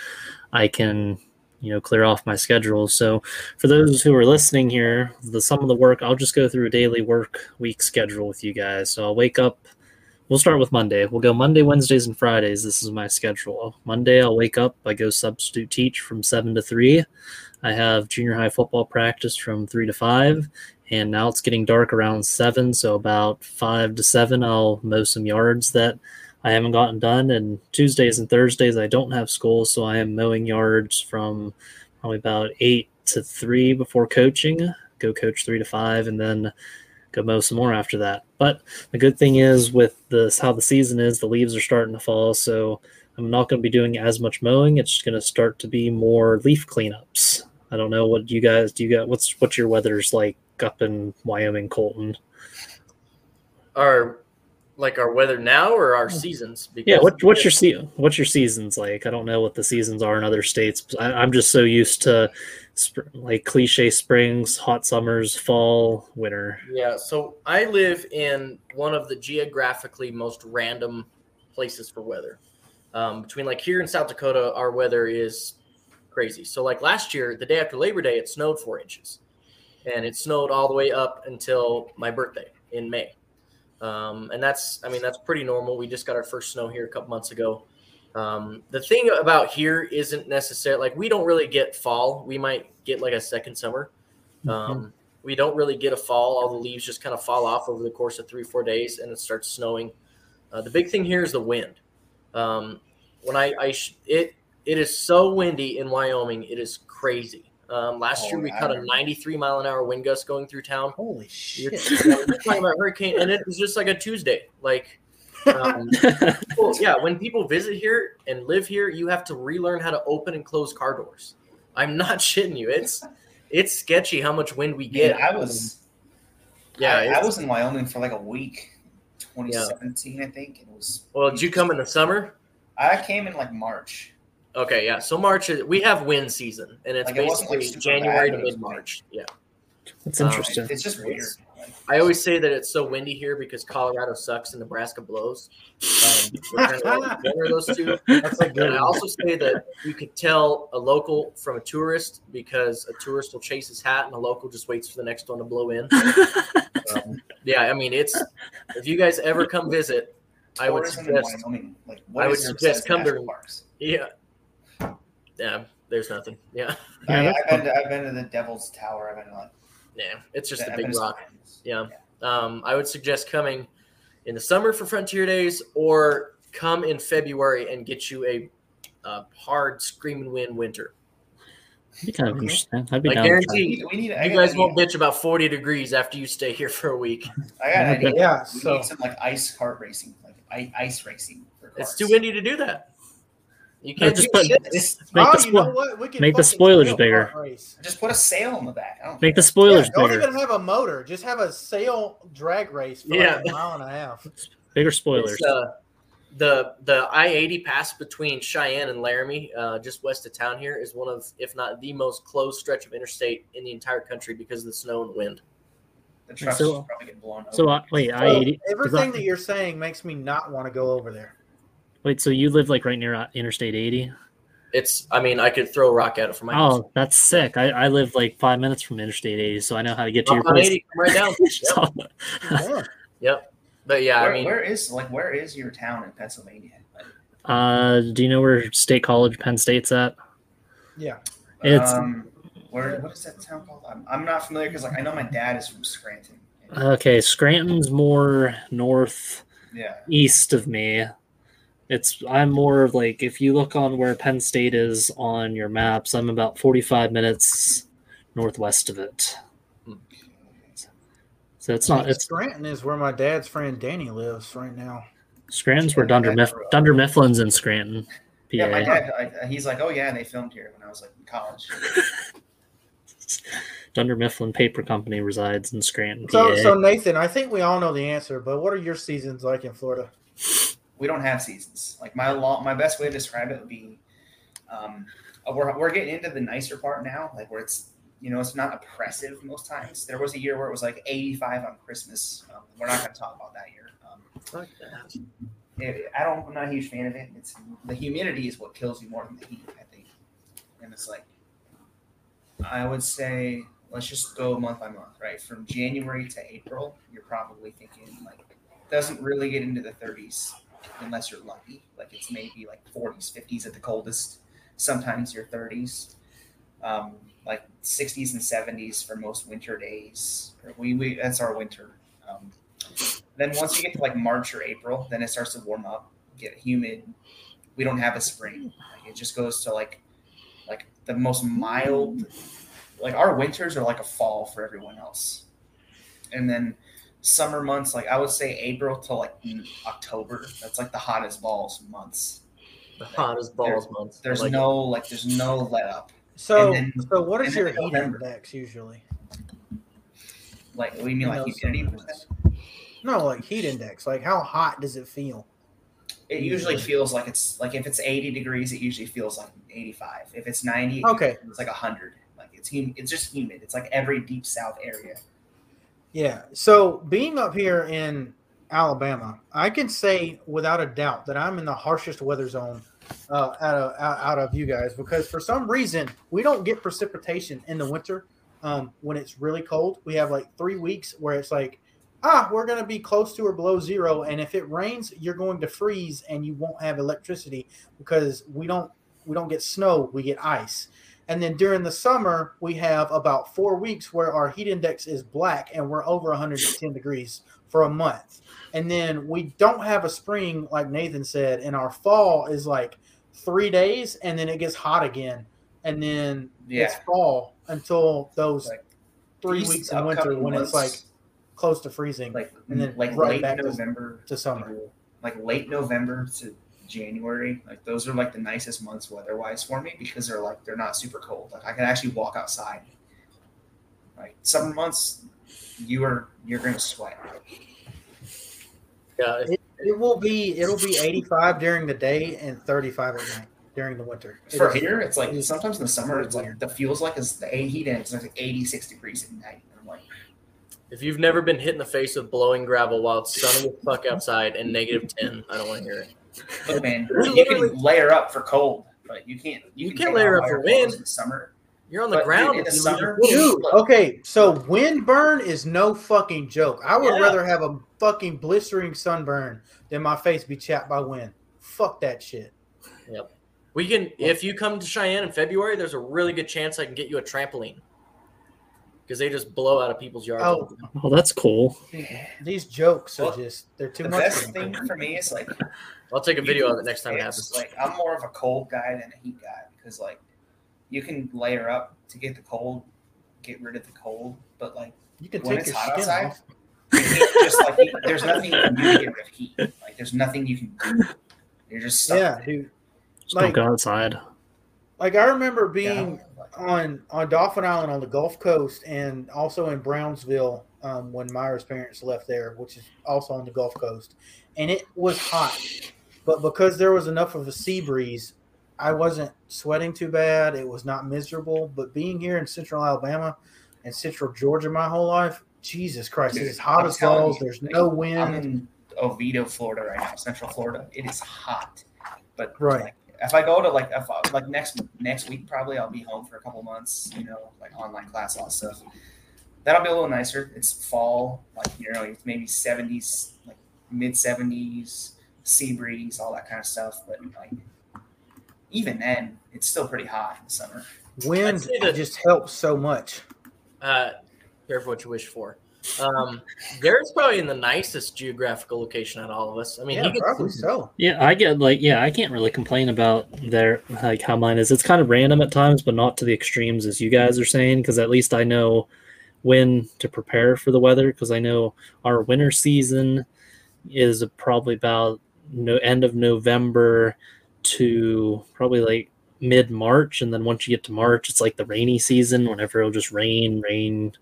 I can, you know, clear off my schedule. So for those who are listening here, the some of the work I'll just go through a daily work week schedule with you guys. So I'll wake up we'll start with Monday. We'll go Monday, Wednesdays, and Fridays. This is my schedule. Monday, I'll wake up. I go substitute teach from seven to three. I have junior high football practice from three to five, and now it's getting dark around seven. So about five to seven, I'll mow some yards that I haven't gotten done. And Tuesdays and Thursdays, I don't have school, so I am mowing yards from probably about eight to three before coaching. Go coach three to five, and then go mow some more after that. But the good thing is with this how the season is, the leaves are starting to fall, so I'm not going to be doing as much mowing. It's going to start to be more leaf cleanups. I don't know what you guys do. You got what's what's your weather's like up in Wyoming, Colton? Our like our weather now or our hmm. seasons? Because yeah, what, what's your se- what's your seasons like? I don't know what the seasons are in other states. I, am just so used to sp- like cliche springs, hot summers, fall, winter. Yeah, so I live in one of the geographically most random places for weather. Um, between like here in South Dakota, our weather is crazy. So like last year, the day after Labor Day, it snowed four inches, and it snowed all the way up until my birthday in May. Um, and that's, I mean, that's pretty normal. We just got our first snow here a couple months ago. Um, the thing about here isn't necessarily like we don't really get fall. We might get like a second summer. Mm-hmm. Um, mm-hmm. We don't really get a fall. All the leaves just kind of fall off over the course of three, four days, and it starts snowing. Uh, the big thing here is the wind. Um, when I, I sh- it it is so windy in Wyoming, it is crazy. Um, last oh, year we caught a 93 mile an hour wind gust going through town. Holy shit! You're, you're talking about hurricane, and it was just like a Tuesday. Like, um, people, yeah, when people visit here and live here, you have to relearn how to open and close car doors. I'm not shitting you. It's it's sketchy how much wind we get. Yeah, I was. Yeah, I, I, was in Wyoming for like a week, 2017, yeah. I think. It was. Well, did you come in the summer? I came in like March. Okay, yeah. So March is we have wind season, and it's like basically it January to mid March. Yeah, that's interesting. Um, it's just weird. I always say that it's so windy here because Colorado sucks and Nebraska blows. Um, kind of those two. That's like good. I also say that you could tell a local from a tourist because a tourist will chase his hat and a local just waits for the next one to blow in. um, yeah, I mean it's if you guys ever come visit, I would suggest. Like, I would suggest come to parks. Yeah, yeah, there's nothing. Yeah. I have been to, I've been to the Devil's Tower. I've been to like. Yeah, it's just a big rock. Yeah. yeah. Um, I would suggest coming in the summer for Frontier Days, or come in February and get you a, a hard screaming wind winter. Be kind of interesting. I'd be I guarantee we need, you guys won't bitch about 40 degrees after you stay here for a week. I got an idea. Yeah, we so. need some like ice kart racing, like ice racing. It's too windy to do that. You can't just put make, the, oh, you know make the spoilers bigger. Just put a sail on the back. Make the spoilers yeah, don't bigger. Don't even have a motor. Just have a sail drag race for yeah. like a mile and a half. Bigger spoilers. Uh, the the I eighty pass between Cheyenne and Laramie, uh, just west of town here, is one of, if not the most closed stretch of interstate in the entire country because of the snow and wind. The trucks so, probably get blown over. So uh, wait, I eighty. Everything that you're saying makes me not want to go over there. Wait, so you live like right near uh, Interstate 80? It's, I mean, I could throw a rock at it from my house. Oh, that's sick. I, I live like five minutes from Interstate 80, so I know how to get to your place. 80, right down. yep. yeah. yep. But yeah, where, I mean, where is like where is your town in Pennsylvania? Uh, do you know where State College, Penn State's at? Yeah. It's um, where what is that town called? I'm, I'm not familiar because like I know my dad is from Scranton. Okay, Scranton's more north, yeah, east of me. It's I'm more of like if you look on where Penn State is on your maps, I'm about 45 minutes northwest of it. So it's not. It's Scranton is where my dad's friend Danny lives right now. Scranton's where Dunder Miff, Dunder Mifflin's in Scranton. PA. Yeah, my dad. I, he's like, oh yeah, they filmed here when I was like in college. Dunder Mifflin Paper Company resides in Scranton. So, so Nathan, I think we all know the answer, but what are your seasons like in Florida? We don't have seasons. Like my long, my best way to describe it would be, um, uh, we're we're getting into the nicer part now, like where it's you know it's not oppressive most times. There was a year where it was like 85 on Christmas. Um, we're not going to talk about that year. Um, it, I don't. I'm not a huge fan of it. It's the humidity is what kills you more than the heat, I think. And it's like, I would say, let's just go month by month, right? From January to April, you're probably thinking like doesn't really get into the 30s unless you're lucky. Like it's maybe like 40s, 50s at the coldest. Sometimes your 30s, um, like 60s and 70s for most winter days. We, we that's our winter. Um, then once you get to like March or April, then it starts to warm up, get humid. We don't have a spring. Like it just goes to like like the most mild. Like our winters are like a fall for everyone else, and then summer months like I would say April to like October. That's like the hottest balls months. The hottest balls months. There's Like, no like there's no let up. So, then- so what is your heat November. index usually? Like what do you mean You like know, humidity percent? No, like heat index. Like how hot does it feel? It usually feels like it's like if it's 80 degrees, it usually feels like 85. If it's 90, Okay. it's like 100. Like it's hum- it's just humid. It's like every deep south area. Yeah. So being up here in Alabama, I can say without a doubt that I'm in the harshest weather zone uh, out of out, of you guys because for some reason we don't get precipitation in the winter um, when it's really cold. We have like three weeks where it's like, ah, we're going to be close to or below zero, and if it rains, you're going to freeze and you won't have electricity because we don't we don't get snow, we get ice. And then during the summer, we have about four weeks where our heat index is black and we're over 110 degrees for a month. And then we don't have a spring, like Nathan said, and our fall is like three days and then it gets hot again. And then it's fall until those Like, three weeks in winter when it's like close to freezing like and then like right late back to- to summer. like late November to January, like those are like the nicest months weather-wise for me because they're like they're not super cold. Like I can actually walk outside. Like summer months, you are you're gonna sweat. yeah, if- It will be it'll be 85 during the day and 35 at night during the winter. It For here, it's like sometimes in the summer, it's like the feels like is the heat index is like 86 degrees at night. And I'm like, if you've never been hit in the face with blowing gravel while it's sunny as fuck outside and negative 10, I don't want to hear it. Look, man, you literally- can layer up for cold, but you can't. You can can't take layer up for all your clothes wind. in the summer. You're on the But, ground. in the summer- Dude, okay, so windburn is no fucking joke. I would Yeah. rather have a fucking blistering sunburn than my face be chapped by wind. Fuck that shit. Yep. We can, if you come to Cheyenne in February, there's a really good chance I can get you a trampoline because they just blow out of people's yards. Oh. Oh, that's cool. These jokes are Well, just they're too The much. best for thing me. for me is like I'll take a video of it next time it happens. Like I'm more of a cold guy than a heat guy because like you can layer up to get the cold, get rid of the cold, but like You can when take it's your hot outside, off. just like you- there's nothing you can do to get rid of heat. Like there's nothing you can do. You're just stuck. Yeah, dude. Just Like- don't go outside. Like I remember Yeah. On on Dauphin Island on the Gulf Coast and also in Brownsville um, when Myra's parents left there, which is also on the Gulf Coast, and it was hot. But because there was enough of a sea breeze, I wasn't sweating too bad. It was not miserable. But being here in Central Alabama and Central Georgia my whole life, Jesus Christ, Dude, it's hot I'm as balls. you, There's no I'm wind. in Oviedo, Florida right now, Central Florida. It is hot, but Right. like, if I go to like if I, like next next week, probably I'll be home for a couple months. You know, like online class, all that stuff. That'll be a little nicer. It's fall, like you know, it's maybe seventies, like mid seventies, sea breeze, all that kind of stuff. But like, even then, it's still pretty hot in the summer. Wind I'd that- just helps so much. Uh, careful what you wish for. Um, Garrett's probably in the nicest geographical location out of all of us. I mean, yeah, he gets probably so. Yeah, I get like yeah, I can't really complain about their like how mine is. It's kind of random at times, but not to the extremes as you guys are saying. Because at least I know when to prepare for the weather. Because I know our winter season is probably about no end of November to probably like mid March, and then once you get to March, it's like the rainy season. Whenever it'll just rain, rain,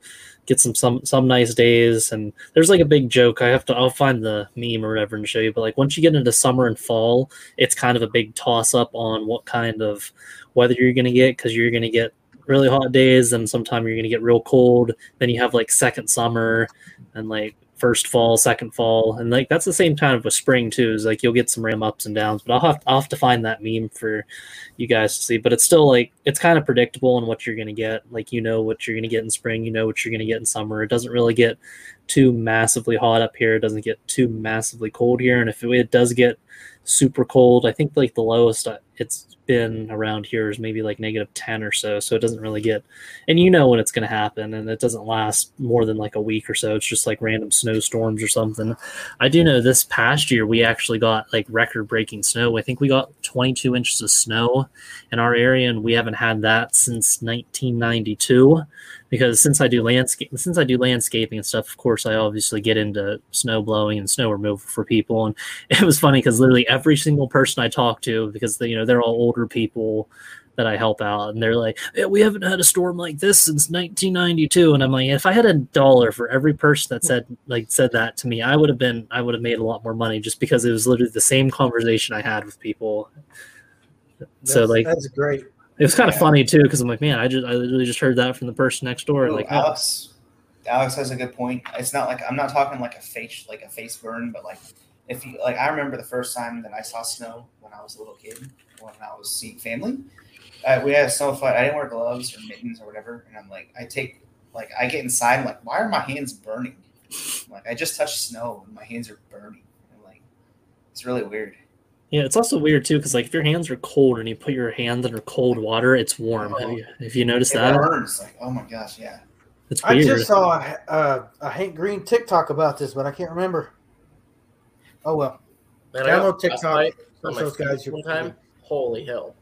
get some some some nice days and there's like a big joke i have to i'll find the meme or whatever and show you but like once you get into summer and fall it's kind of a big toss up on what kind of weather you're going to get because you're going to get really hot days and sometime you're going to get real cold then you have like second summer and like first fall, second fall, and like that's the same time with spring too. Is like you'll get some ram ups and downs, but I'll have I'll have to find that meme for you guys to see. But it's still like it's kind of predictable in what you're gonna get. Like you know what you're gonna get in spring, you know what you're gonna get in summer. It doesn't really get too massively hot up here. It doesn't get too massively cold here, and if it does get super cold, I think like the lowest it's been around here is maybe like negative 10 or so so it doesn't really get and you know when it's going to happen and it doesn't last more than like a week or so. It's just like random snowstorms or something. I do know this past year we actually got like record breaking snow. I think we got 22 inches of snow in our area and we haven't had that since 1992 because since I do landscape since I do landscaping and stuff, of course, I obviously get into snow blowing and snow removal for people. And it was funny because literally every single person I talk to, because they, you know they're all older people that I help out, and they're like, yeah, "We haven't had a storm like this since 1992." And I'm like, if I had a dollar for every person that said like said that to me, I would have been I would have made a lot more money just because it was literally the same conversation I had with people. That's, so like that's great. It was kind of funny too because I'm like, man, I just I literally just heard that from the person next door. Ooh, like, oh, Alex, Alex has a good point. It's not like I'm not talking like a face like a face burn, but like if you like, I remember the first time that I saw snow when I was a little kid when I was seeing family. Uh, we had a snow fight. I didn't wear gloves or mittens or whatever, and I'm like, I take like I get inside. I'm like, why are my hands burning? Like I just touched snow and my hands are burning. I'm like, it's really weird. Yeah, it's also weird too because like if your hands are cold and you put your hands under cold water, it's warm. Have you, have you noticed It that? burns. Like, oh my gosh, yeah. It's weird. I just saw a, a, a Hank Green TikTok about this, but I can't remember. Oh well. Man, I got Download TikTok. frostbite on Those my those guys feet one time. Holy hell,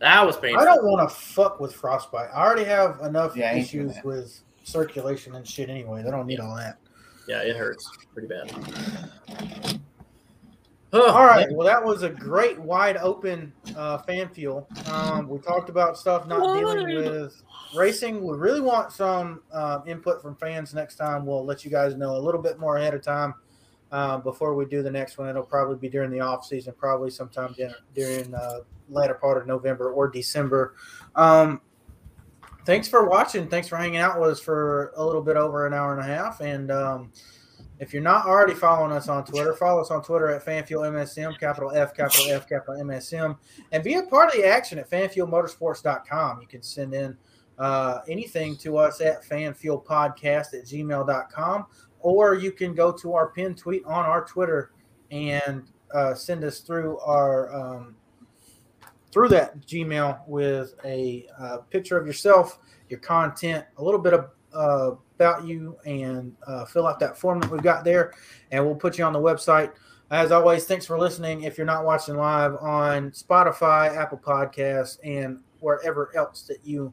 that was painful. I don't want to fuck with frostbite. I already have enough Yeah, I ain't doing issues with circulation and shit anyway. They don't need all that. Yeah, it hurts pretty bad. Oh, All right. Well, that was a great wide open uh, fan fuel. Um, we talked about stuff not dealing with racing. We really want some uh, input from fans next time. We'll let you guys know a little bit more ahead of time uh, before we do the next one. It'll probably be during the off season, probably sometime during, during uh, later part of November or December. Um, thanks for watching. Thanks for hanging out with us for a little bit over an hour and a half. And um, if you're not already following us on Twitter, follow us on Twitter at FanfuelMSM, capital F, capital F, capital MSM, and be a part of the action at fanfuelmotorsports.com. You can send in uh, anything to us at fanfuelpodcast at gmail.com, or you can go to our pinned tweet on our Twitter and uh, send us through our um, through that Gmail with a uh, picture of yourself, your content, a little bit of uh, about you, and uh, fill out that form that we've got there, and we'll put you on the website. As always, thanks for listening. If you're not watching live on Spotify, Apple Podcasts, and wherever else that you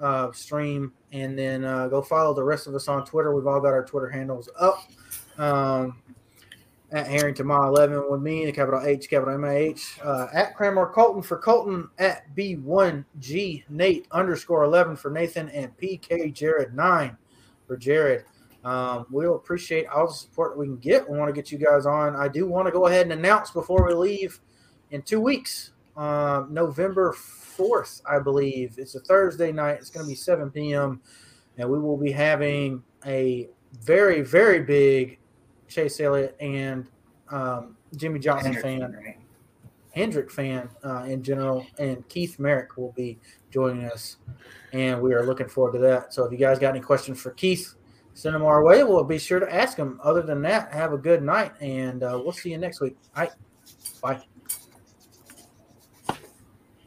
uh, stream, and then uh, go follow the rest of us on Twitter. We've all got our Twitter handles up. Um, at Harrington Mile 11 with me, the capital H, capital M H. Uh, at Cranmore Colton for Colton, at B1G Nate underscore 11 for Nathan, and PK Jared 9 for Jared. Um, we'll appreciate all the support that we can get. We want to get you guys on. I do want to go ahead and announce before we leave in two weeks, um, November 4th, I believe. It's a Thursday night. It's going to be 7 p.m. And we will be having a very, very big Chase Elliott and um, Jimmie Johnson Hendrick, fan. Hendrick fan uh, in general, and Keith Merrick will be joining us, and we are looking forward to that. So if you guys got any questions for Keith, send them our way. We'll be sure to ask them. Other than that, have a good night, and uh, we'll see you next week. All right, bye.